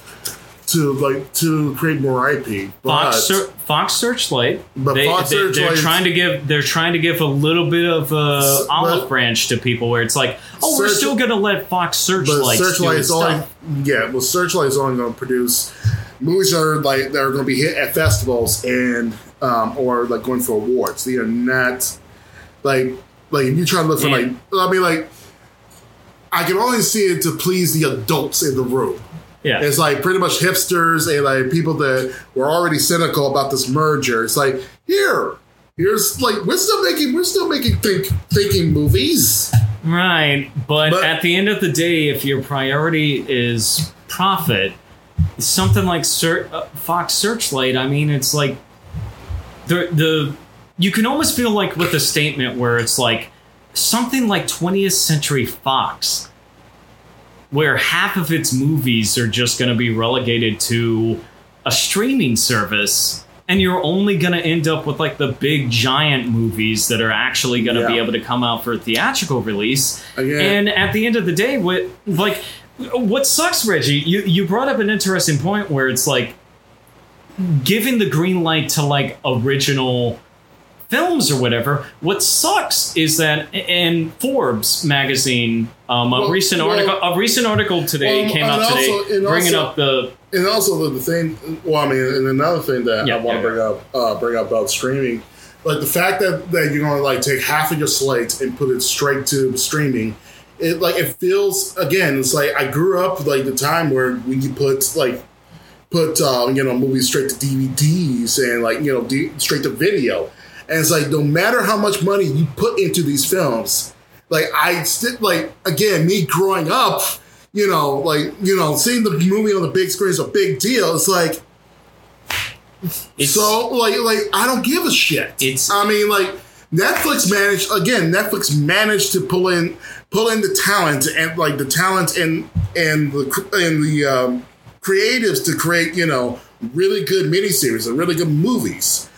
to like to create more IP. But Fox, Ser- Fox Searchlight. But they, Fox they, are trying to give they're trying to give a little bit of a S- olive but- branch to people where it's like, oh, we're still gonna let Fox Searchlight do Searchlight is only yeah. Well, Searchlight is only going to produce movies that are like that are going to be hit at festivals and um, or like going for awards. They are not like like if you try to look for Yeah. like I mean like I can only see it to please the adults in the room. Yeah, It's like pretty much hipsters and like people that were already cynical about this merger. It's like here, here's like we're still making we're still making think thinking movies. right. But, But- at the end of the day, if your priority is profit, something like Ser- uh, Fox Searchlight, I mean, it's like the the you can almost feel like with a statement where it's like something like 20th Century Fox, where half of its movies are just going to be relegated to a streaming service. And you're only going to end up with like the big giant movies that are actually going to be able to come out for a theatrical release. Again. And at the end of the day, what like what sucks, Reggie? You you brought up an interesting point where it's like giving the green light to like original films or whatever. What sucks is that in Forbes magazine, um, a Well, recent well- article, a recent article today Well, came out today, also- and bringing also- up the And also the, the thing, well, I mean, and another thing that Yeah, I want yeah, to bring up, uh, bring up about streaming, like the fact that that you're going to like take half of your slate and put it straight to streaming, it like it feels again. It's like I grew up like the time where when you put like put uh, you know movies straight to DVDs and like you know D- straight to video, and it's like no matter how much money you put into these films, like I still like again me growing up, you know, like you know seeing the movie on the big screen is a big deal. It's like it's, so like like I don't give a shit. It's- I mean like Netflix managed again. Netflix managed to pull in pull in the talent and like the talent and and the and the um, creatives to create you know really good miniseries and really good movies.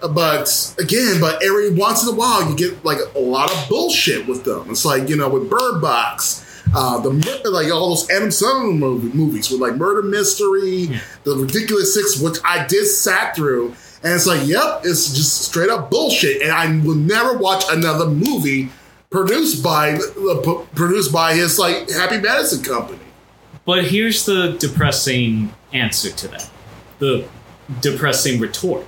But again, but every once in a while you get like a lot of bullshit with them. It's like you know with Bird Box. Uh, the like all those Adam Sandler movie, movies with like murder mystery, the ridiculous six, which I did sat through, and it's like, yep, it's just straight up bullshit, and I will never watch another movie produced by uh, produced by his like Happy Madison company. But here's the depressing answer to that. The depressing retort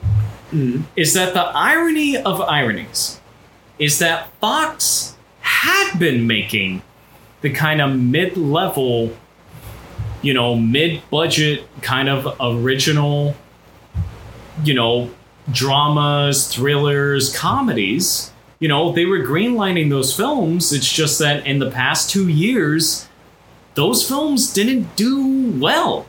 Mm-hmm. is that the irony of ironies is that Fox had been making the kind of mid-level, you know, mid-budget kind of original, you know, dramas, thrillers, comedies. You know, they were greenlighting those films. It's just that in the past two years, those films didn't do well.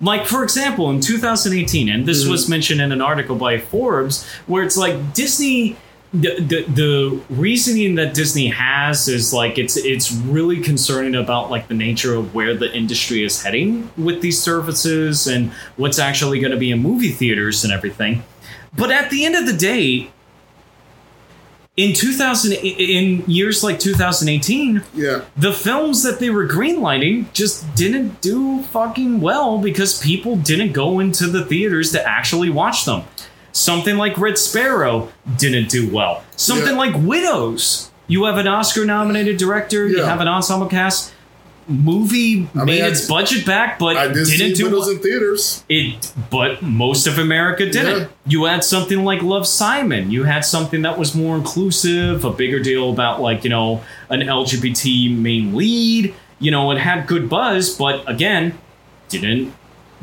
Like, for example, in 2018, and this mm-hmm. was mentioned in an article by Forbes, where it's like Disney. The, the, the reasoning that Disney has is like it's it's really concerning about like the nature of where the industry is heading with these services and what's actually going to be in movie theaters and everything. But at the end of the day, in 2000 in years like 2018, Yeah, the films that they were greenlighting just didn't do fucking well because people didn't go into the theaters to actually watch them. Something like Red Sparrow didn't do well. Something Yeah. like Widows. You have an Oscar nominated director, you have an ensemble cast. Movie I mean, made I- its budget back, but I did didn't see do well. in theaters. It, but most of America didn't. Yeah. You had something like Love Simon. You had something that was more inclusive, a bigger deal about like you know an LGBT main lead. You know, it had good buzz, but again, didn't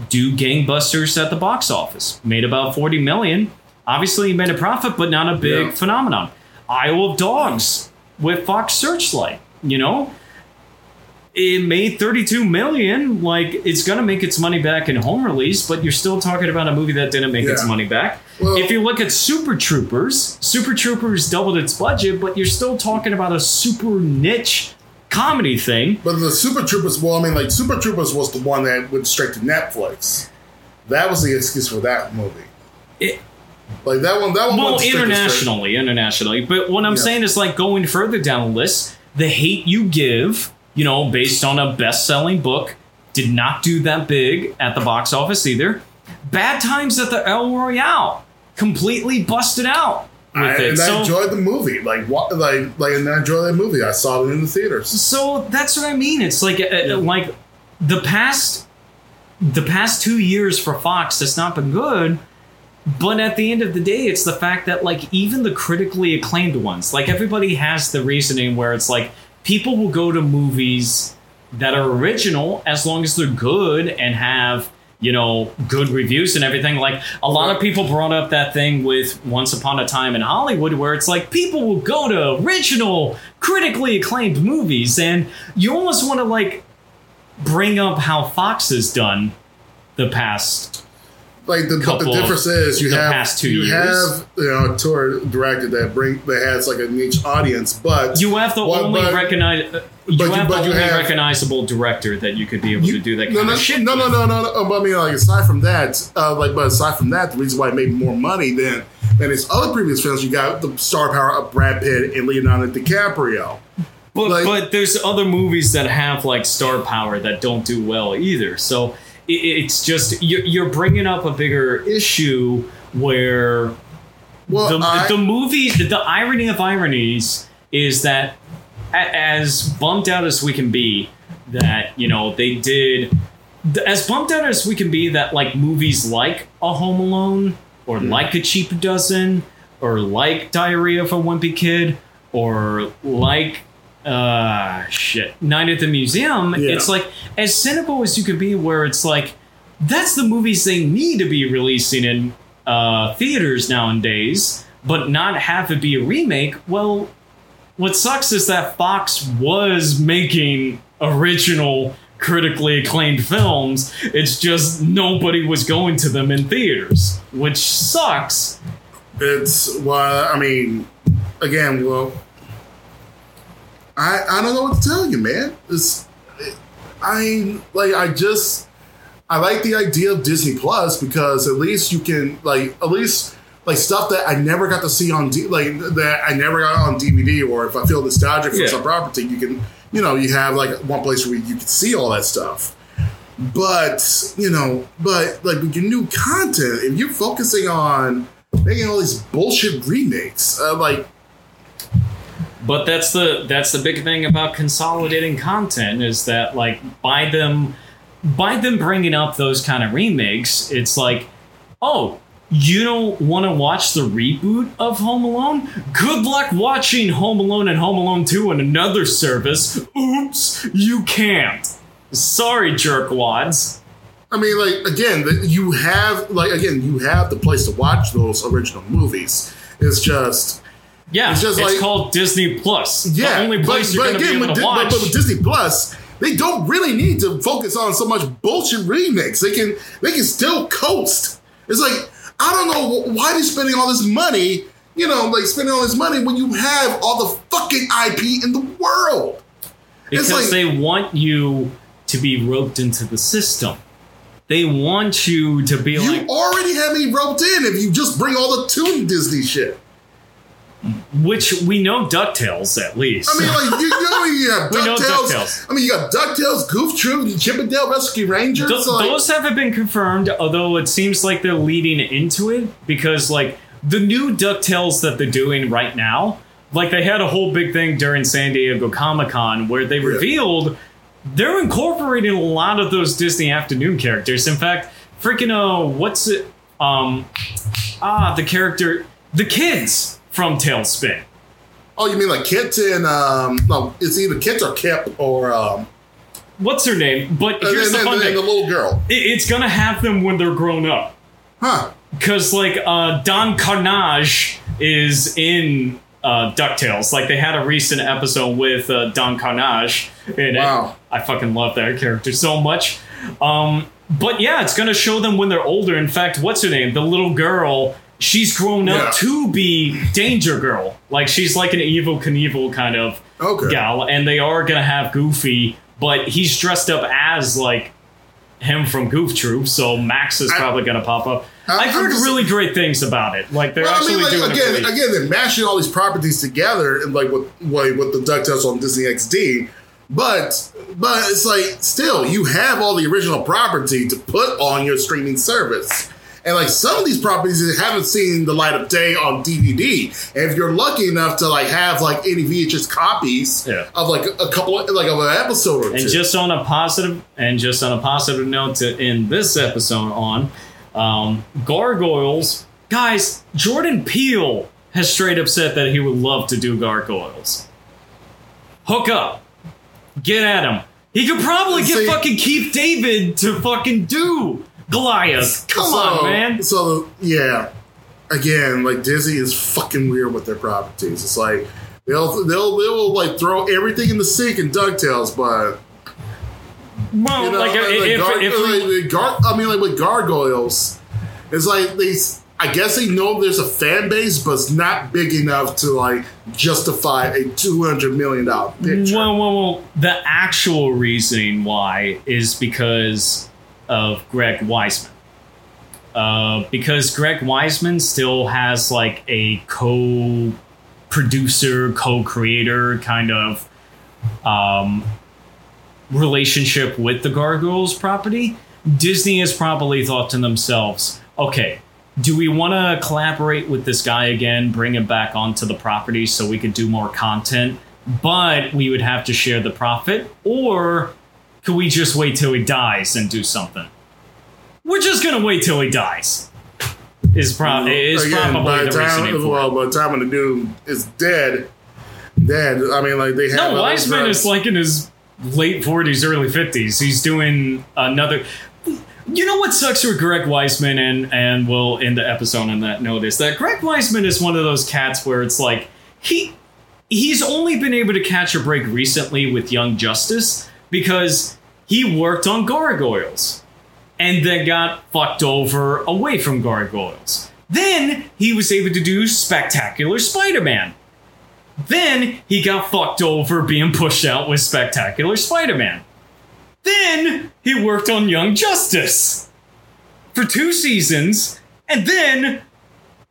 do gangbusters at the box office. Made about forty million. Obviously, it made a profit, but not a big Yeah. phenomenon. Isle of Dogs with Fox Searchlight. You know, it made 32 million like it's going to make its money back in home release but you're still talking about a movie that didn't make its money back Well- if you look at super troopers super troopers doubled its budget but you're still talking about a super niche comedy thing But the Super Troopers, well, I mean, like Super Troopers was the one that went straight to Netflix. That was the excuse for that movie. It- like that one. That one. well went straight to straight. internationally internationally but what i'm Yeah. saying is like going further down the list the hate you give you know based on a best-selling book did not do that big at the box office either bad times at the el royale completely busted out with I, it and I enjoyed the movie. Like what? Like like, and I enjoyed that movie. I saw it in the theaters. so that's what i mean it's like uh, like the past the past two years for fox has not been good but at the end of the day it's the fact that like even the critically acclaimed ones like everybody has the reasoning where it's like people will go to movies that are original as long as they're good and have you know good reviews and everything. Like a lot of people brought up that thing with once upon a time in hollywood where it's like people will go to original critically acclaimed movies and you almost want to like bring up how fox has done the past Like the, the difference is you have past two you years. have you know a tour director that bring that has like a niche audience, but You have the Well, only but- recognize. uh, You but you- have but the you only have- recognizable director that you could be able to do that kind no, no, of shit. No, no, no, no, no. But I mean, like aside from that, uh, like, but aside from that, the reason why it made more money than than his other previous films, you got the star power of Brad Pitt and Leonardo DiCaprio. But like- but there's other movies that have like star power that don't do well either. So it's just you're, you're bringing up a bigger issue where Well, the, I, the movie the irony of ironies is that as bummed out as we can be that you know they did as bummed out as we can be that like movies like a home alone or Hmm. like a cheap dozen or like diarrhea of a wimpy kid or like uh shit night at the museum Yeah. it's like as cynical as you could be where it's like that's the movies they need to be releasing in uh, theaters nowadays, but not have it be a remake. Well, what sucks is that Fox was making original, critically acclaimed films. It's just nobody was going to them in theaters, which sucks. it's well, I mean, again, well, I I don't know what to tell you, man. It's I like I just I like the idea of Disney Plus because at least you can like at least like stuff that I never got to see on D, like that I never got on DVD or if I feel nostalgic for Yeah. some property, you can you know you have like one place where you can see all that stuff. But you know, but like with your new content, if you're focusing on making all these bullshit remakes, uh, like But that's the that's the big thing about consolidating content is that like by them by them bringing up those kind of remakes, it's like, oh, you don't want to watch the reboot of Home Alone? Good luck watching Home Alone and Home Alone 2 on another service. Oops, you can't. Sorry, jerkwads. I mean, like again, you have like again, you have the place to watch those original movies. It's just Yeah, It's it's, just like- called Disney Plus. yeah, the only place you're going to be able to watch. but with Disney Plus, they don't really need to focus on so much bullshit remakes. They can they can still coast. It's like I don't know wh- why they're spending all this money. You know, like spending all this money when you have all the fucking IP in the world. Because like- they want you to be roped into the system. They want you to be You like, already have me roped in if you just bring all the Toon Disney shit. Which we know DuckTales at least. I mean, like you, you know, you have We know Ducktales. I mean, you got Ducktales, Goof Troop, and Chip 'n Dale Rescue Rangers. Th- like, those haven't been confirmed, although it seems like they're leading into it because, like, the new DuckTales that they're doing right now, like, they had a whole big thing during San Diego Comic Con where they revealed they're incorporating a lot of those Disney afternoon characters. In fact, freaking, uh, what's it? Um, ah, the character, the kids from TaleSpin. oh, you mean like Kit and um, no, it's either Kit or Kip or um, What's her name? But and, here's then, the fun and thing. the little girl, It- it's gonna have them when they're grown up. huh? Because like uh, Don Karnage is in uh, Ducktales. Like they had a recent episode with uh, Don Karnage, and Wow. I fucking love that character so much. Um, but yeah, it's gonna show them when they're older. In fact, what's her name? The little girl. She's grown up Yeah. to be Danger Girl. Like she's like an Evel Knievel kind of Okay. gal, and they are gonna have Goofy, but he's dressed up as like him from Goof Troop, so Max is I- probably to pop up. I'm- I've heard just- really great things about it. Like they're Well, I actually mean, like, doing it again, again, they're mashing all these properties together, and like with like with the Ducktales on Disney XD. But but it's like still you have all the original property to put on your streaming service. And like some of these properties haven't seen the light of day on DVD. And if you're lucky enough to like have like any VHS copies Yeah. of like a couple of, like of an episode or And two. just on a positive, and just on a positive note to end this episode on, um, gargoyles, guys. Jordan Peele has straight up said that he would love to do gargoyles. Hook up, get at him. He could probably get See- fucking Keith David to fucking do Goliath. Come so, on, man. So yeah, again, like Disney is fucking weird with their properties. It's like they'll they'll they'll like throw everything in the sink in Ducktales, but Well, you know, like, like, if, gar- if, we- like, gar- I mean, like with gargoyles, it's like they. I guess they know there's a fan base, but it's not big enough to like justify a two hundred million dollar picture. Well, well, well, the actual reasoning why is because of Greg Weisman. Uh, because Greg Weisman still has like a co producer, co creator kind of um, relationship with the Gargoyles property. Disney has probably thought to themselves, okay, do we want to collaborate with this guy again, bring him back onto the property so we could do more content, but we would have to share the profit? Or could we just wait till he dies and do something? We're just gonna wait till he dies. Is, pro- is Again, probably the time, reasoning for well, it. by the time the dude is dead, dead. I mean, like they have No, Weisman is like in his late 40s, early 50s. He's doing another. You know what sucks with Greg Weisman, and and we'll end the episode on that note is that Greg Weisman is one of those cats where it's like he he's only been able to catch a break recently with Young Justice because he worked on Gargoyles and then got fucked over away from Gargoyles. Then he was able to do Spectacular Spider-Man. Then he got fucked over being pushed out with Spectacular Spider Man. Then he worked on Young Justice for two seasons, and then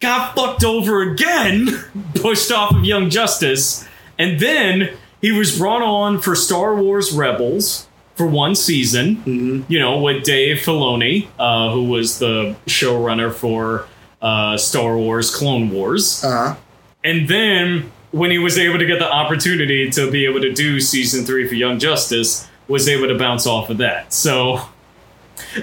got fucked over again, pushed off of Young Justice, and then he was brought on for Star Wars Rebels for one season, you know, with Dave Filoni, uh, who was the showrunner for uh, Star Wars Clone Wars. Uh-huh. And then when he was able to get the opportunity to be able to do season three for Young Justice, was able to bounce off of that. So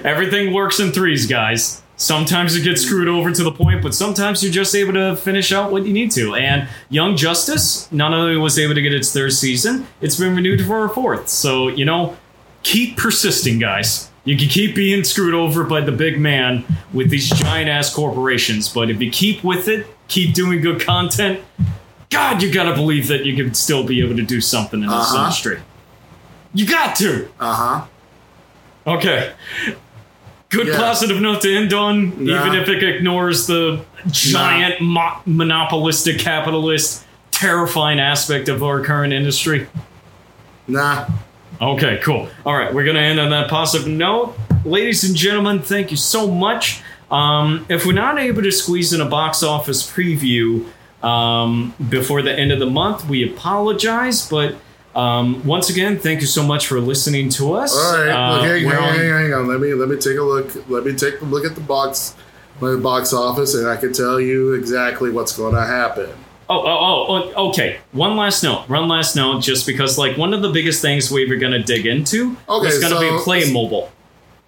everything works in threes, guys. Sometimes it gets screwed over to the point, but sometimes you're just able to finish out what you need to. And Young Justice not only was able to get its third season, it's been renewed for a fourth. So, you know, keep persisting, guys. You can keep being screwed over by the big man with these giant ass corporations, but if you keep with it, keep doing good content, God, you gotta believe that you can still be able to do something in this Uh-huh. industry. You got to. Uh huh. Okay. Good Yeah. positive note to end on, Nah. even if it ignores the giant mo- monopolistic capitalist terrifying aspect of our current industry. Nah. Okay, cool. All right, we're going to end on that positive note. Ladies and gentlemen, thank you so much. Um, if we're not able to squeeze in a box office preview um, before the end of the month, we apologize. But um, once again, thank you so much for listening to us. All right. Uh, hang, hang, on- hang, hang on. Let me let me take a look. Let me take a look at the box, my box office, and I can tell you exactly what's going to happen. Oh, oh, oh, oh, okay. One last note. One last note, just because, like, one of the biggest things we were going to dig into Okay, is going to so- be Playmobil.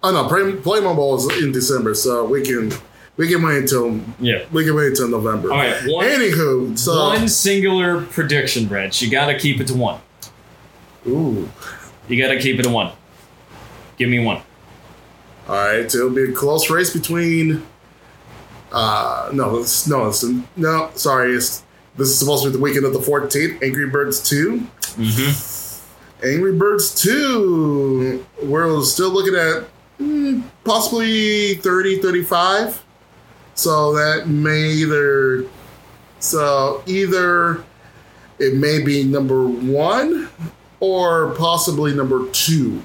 Oh no, Play, Playmobil is in December, so we can we can wait until Yeah. we can wait until November. All right, one- Anywho, so One singular prediction, Reg. You got to keep it to one. Ooh, You got to keep it to one. Give me one. all right, so it'll be a close race between. Uh, no, it's, no, it's no. Sorry, it's this is supposed to be the weekend of the fourteenth. Angry Birds two. Mm-hmm. Angry Birds 2, we're still looking at mm, possibly 30, 35. So that may either, so either it may be number one or possibly number two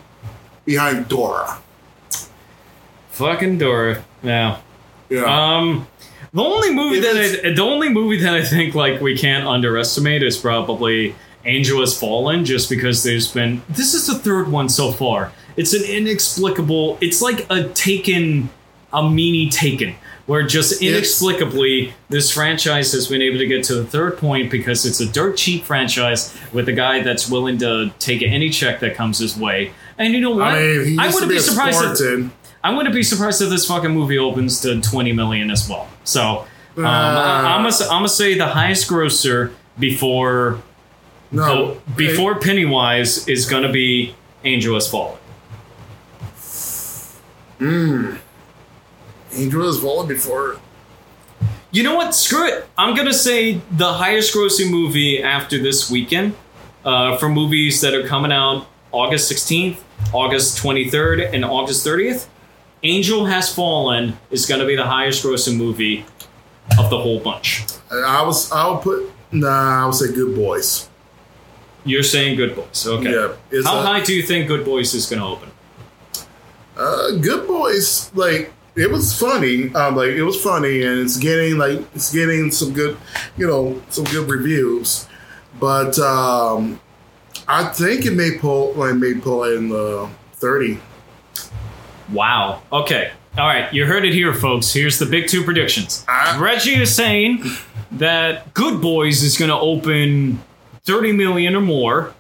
behind Dora. Fucking Dora. Yeah. Yeah. Um, the only movie that I, the only movie that I think like we can't underestimate is probably Angel Has Fallen, just because there's been this is the third one so far. It's an inexplicable. It's like a Taken, a mini Taken, where just inexplicably this franchise has been able to get to the third point because it's a dirt cheap franchise with a guy that's willing to take any check that comes his way. And you know what? I mean, used wouldn't be, be surprised. If, I wouldn't be surprised if this fucking movie opens to 20 million as well. So, um, Uh. I, gonna I'm gonna say the highest grosser before no, the, before Pennywise is gonna be Angel Has Fallen. Angel has fallen before. You know what? Screw it. I'm gonna say the highest grossing movie after this weekend uh, for movies that are coming out August 16th, August 23rd, and August 30th. Angel Has Fallen is gonna be the highest grossing movie of the whole bunch. I was. I would put. Nah, I would say Good Boys. You're saying Good Boys. Okay. Yeah, How high do you think Good Boys is going to open? Uh, Good Boys, like it was funny. Um, like it was funny, and it's getting like it's getting some good, you know, some good reviews. But um, I think it may pull, like, may pull in the thirty. Wow. Okay. All right. You heard it here, folks. Here's the big two predictions. Ah. Reggie is saying that Good Boys is going to open 30 million or more.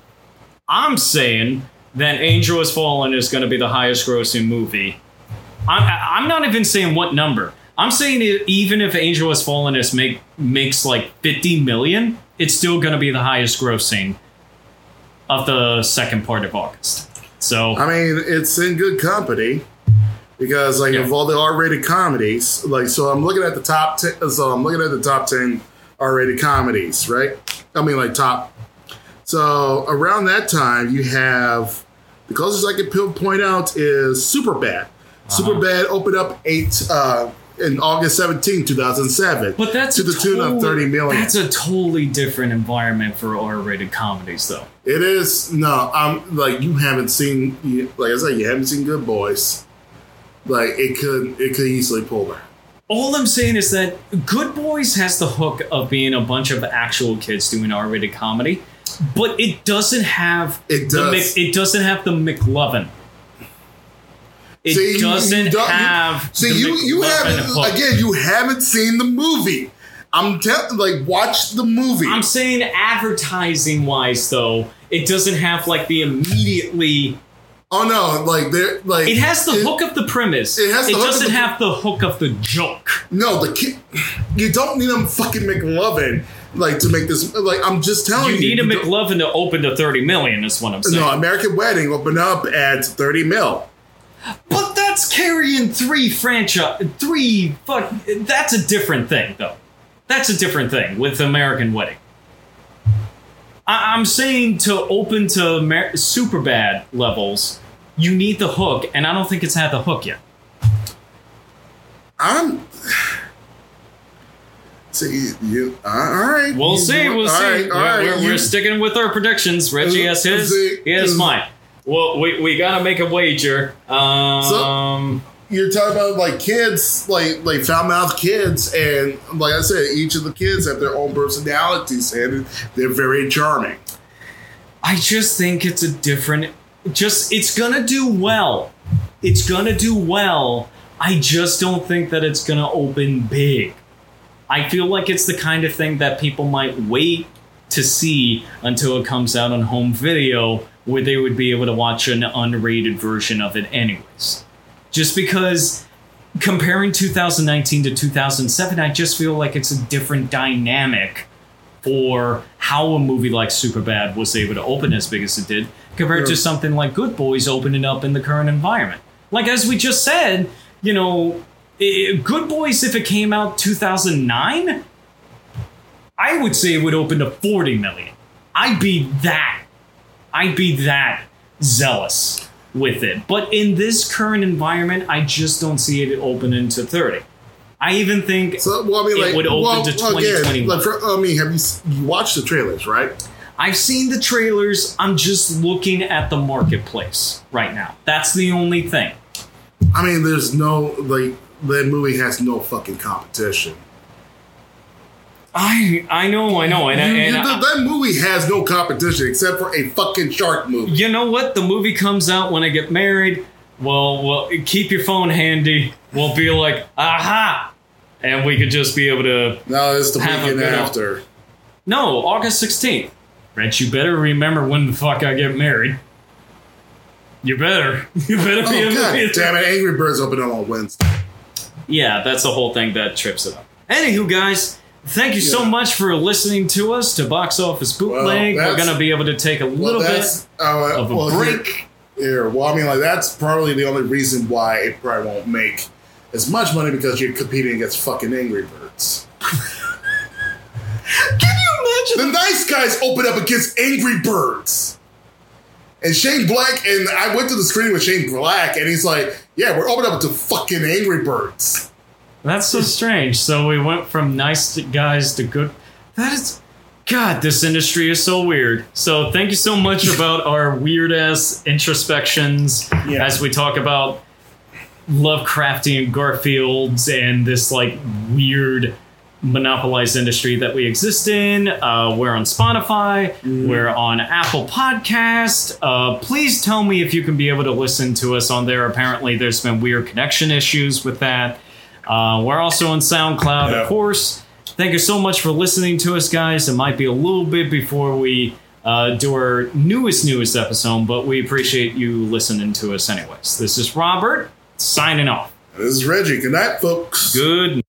I'm saying that Angel Has Fallen is going to be the highest grossing movie. I'm, I'm not even saying what number. I'm saying even if Angel Has Fallen is make, makes like 50 million, it's still going to be the highest grossing of the second part of August. So I mean, it's in good company because like Yeah. of all the R-rated comedies, like so I'm looking at the top ten. So I'm looking at the top ten R-rated comedies, right? I mean, like top. So around that time, you have the closest I could pin- point out is Superbad. Superbad opened up eight uh, in August 17, 2007. But that's to the tune of 30 million. That's a totally different environment for R-rated comedies, though. It is no, I'm like you haven't seen like I said, you haven't seen Good Boys. Like it could it could easily pull that. All I'm saying is that Good Boys has the hook of being a bunch of actual kids doing R-rated comedy, but it doesn't have It does. Mc, it doesn't have the McLovin. It See, you- doesn't you have. See, the you you haven't again. You haven't seen the movie. I'm telling like watch the movie. I'm saying advertising wise, though, it doesn't have like the immediately. oh no, like there like It has the hook of the premise. it has the it doesn't the- have the hook of the joke. No, the kid. You don't need them fucking McLovin like to make this. Like I'm just telling you, You need a McLovin to open to 30 million, is what I'm saying. No, American Wedding opened up at 30 mil. But that's carrying three franchise, three fuck. That's a different thing, though. That's a different thing with American Wedding. I, I'm saying to open to Amer- super bad levels, you need the hook, and I don't think it's had the hook yet. I'm. See you. Uh, all right. We'll see. We'll see. right, all we're, right, we're, we're sticking with our predictions. Reggie has his. He has mine. Well, we, we gotta make a wager. Um, You're talking about like kids, like like foul mouth kids, and like I said, each of the kids have their own personalities, and they're very charming. I just think it's a different. Just it's gonna do well. It's gonna do well. I just don't think that it's gonna open big. I feel like it's the kind of thing that people might wait to see until it comes out on home video, where they would be able to watch an unrated version of it, anyways. Just because comparing 2019 to 2007, I just feel like it's a different dynamic for how a movie like Superbad was able to open as big as it did compared to something like Good Boys opening up in the current environment. Like as we just said, you know, i- Good Boys if it came out 2009, I would say it would open to 40 million. I'd be that I'd be that zealous with it. But in this current environment, I just don't see it opening to 30. I even think So, well, I mean, It like, would open well, to again, 2021. like, for, I mean, have you you watched the trailers, right? I've seen the trailers. I'm just looking at the marketplace right now. That's the only thing. I mean, there's no like that movie has no fucking competition. I I know, I know, and, You- and you- I- that movie has no competition except for a fucking shark movie. you know what? The movie comes out when I get married. Well, well, keep your phone handy. We'll be like, aha, and we could just be able to. No, it's the weekend after. No, August sixteenth. Rich, you better remember when the fuck I get married. You better. You better be Oh god to. damn it! Angry Birds open up on Wednesday. Yeah, that's the whole thing that trips it up. Anywho, guys, thank you so much for listening to us to Box Office Bootleg. We're gonna be able to take a little bit. uh, of a well, break. Here, here, well, I mean, like that's probably the only reason why it probably won't make as much money because you're competing against fucking Angry Birds. Can you imagine? The nice guys open up against Angry Birds. And Shane Black, and I went to the screen with Shane Black, and he's like, Yeah, we're opening up to fucking Angry Birds. That's so strange. So we went from nice guys to good. That is. God, this industry is so weird. So thank you so much about our weird ass introspections Yeah. as we talk about Lovecraftian Garfields and this like weird monopolized industry that we exist in. Uh, we're on Spotify. We're on Apple Podcast. Uh, please tell me if you can be able to listen to us on there. Apparently, there's been weird connection issues with that. Uh, we're also on SoundCloud, Yeah. of course. Thank you so much for listening to us, guys. It might be a little bit before we uh, do our newest, newest episode, but we appreciate you listening to us anyways. This is Robert signing off. This is Reggie. Good night, folks. Good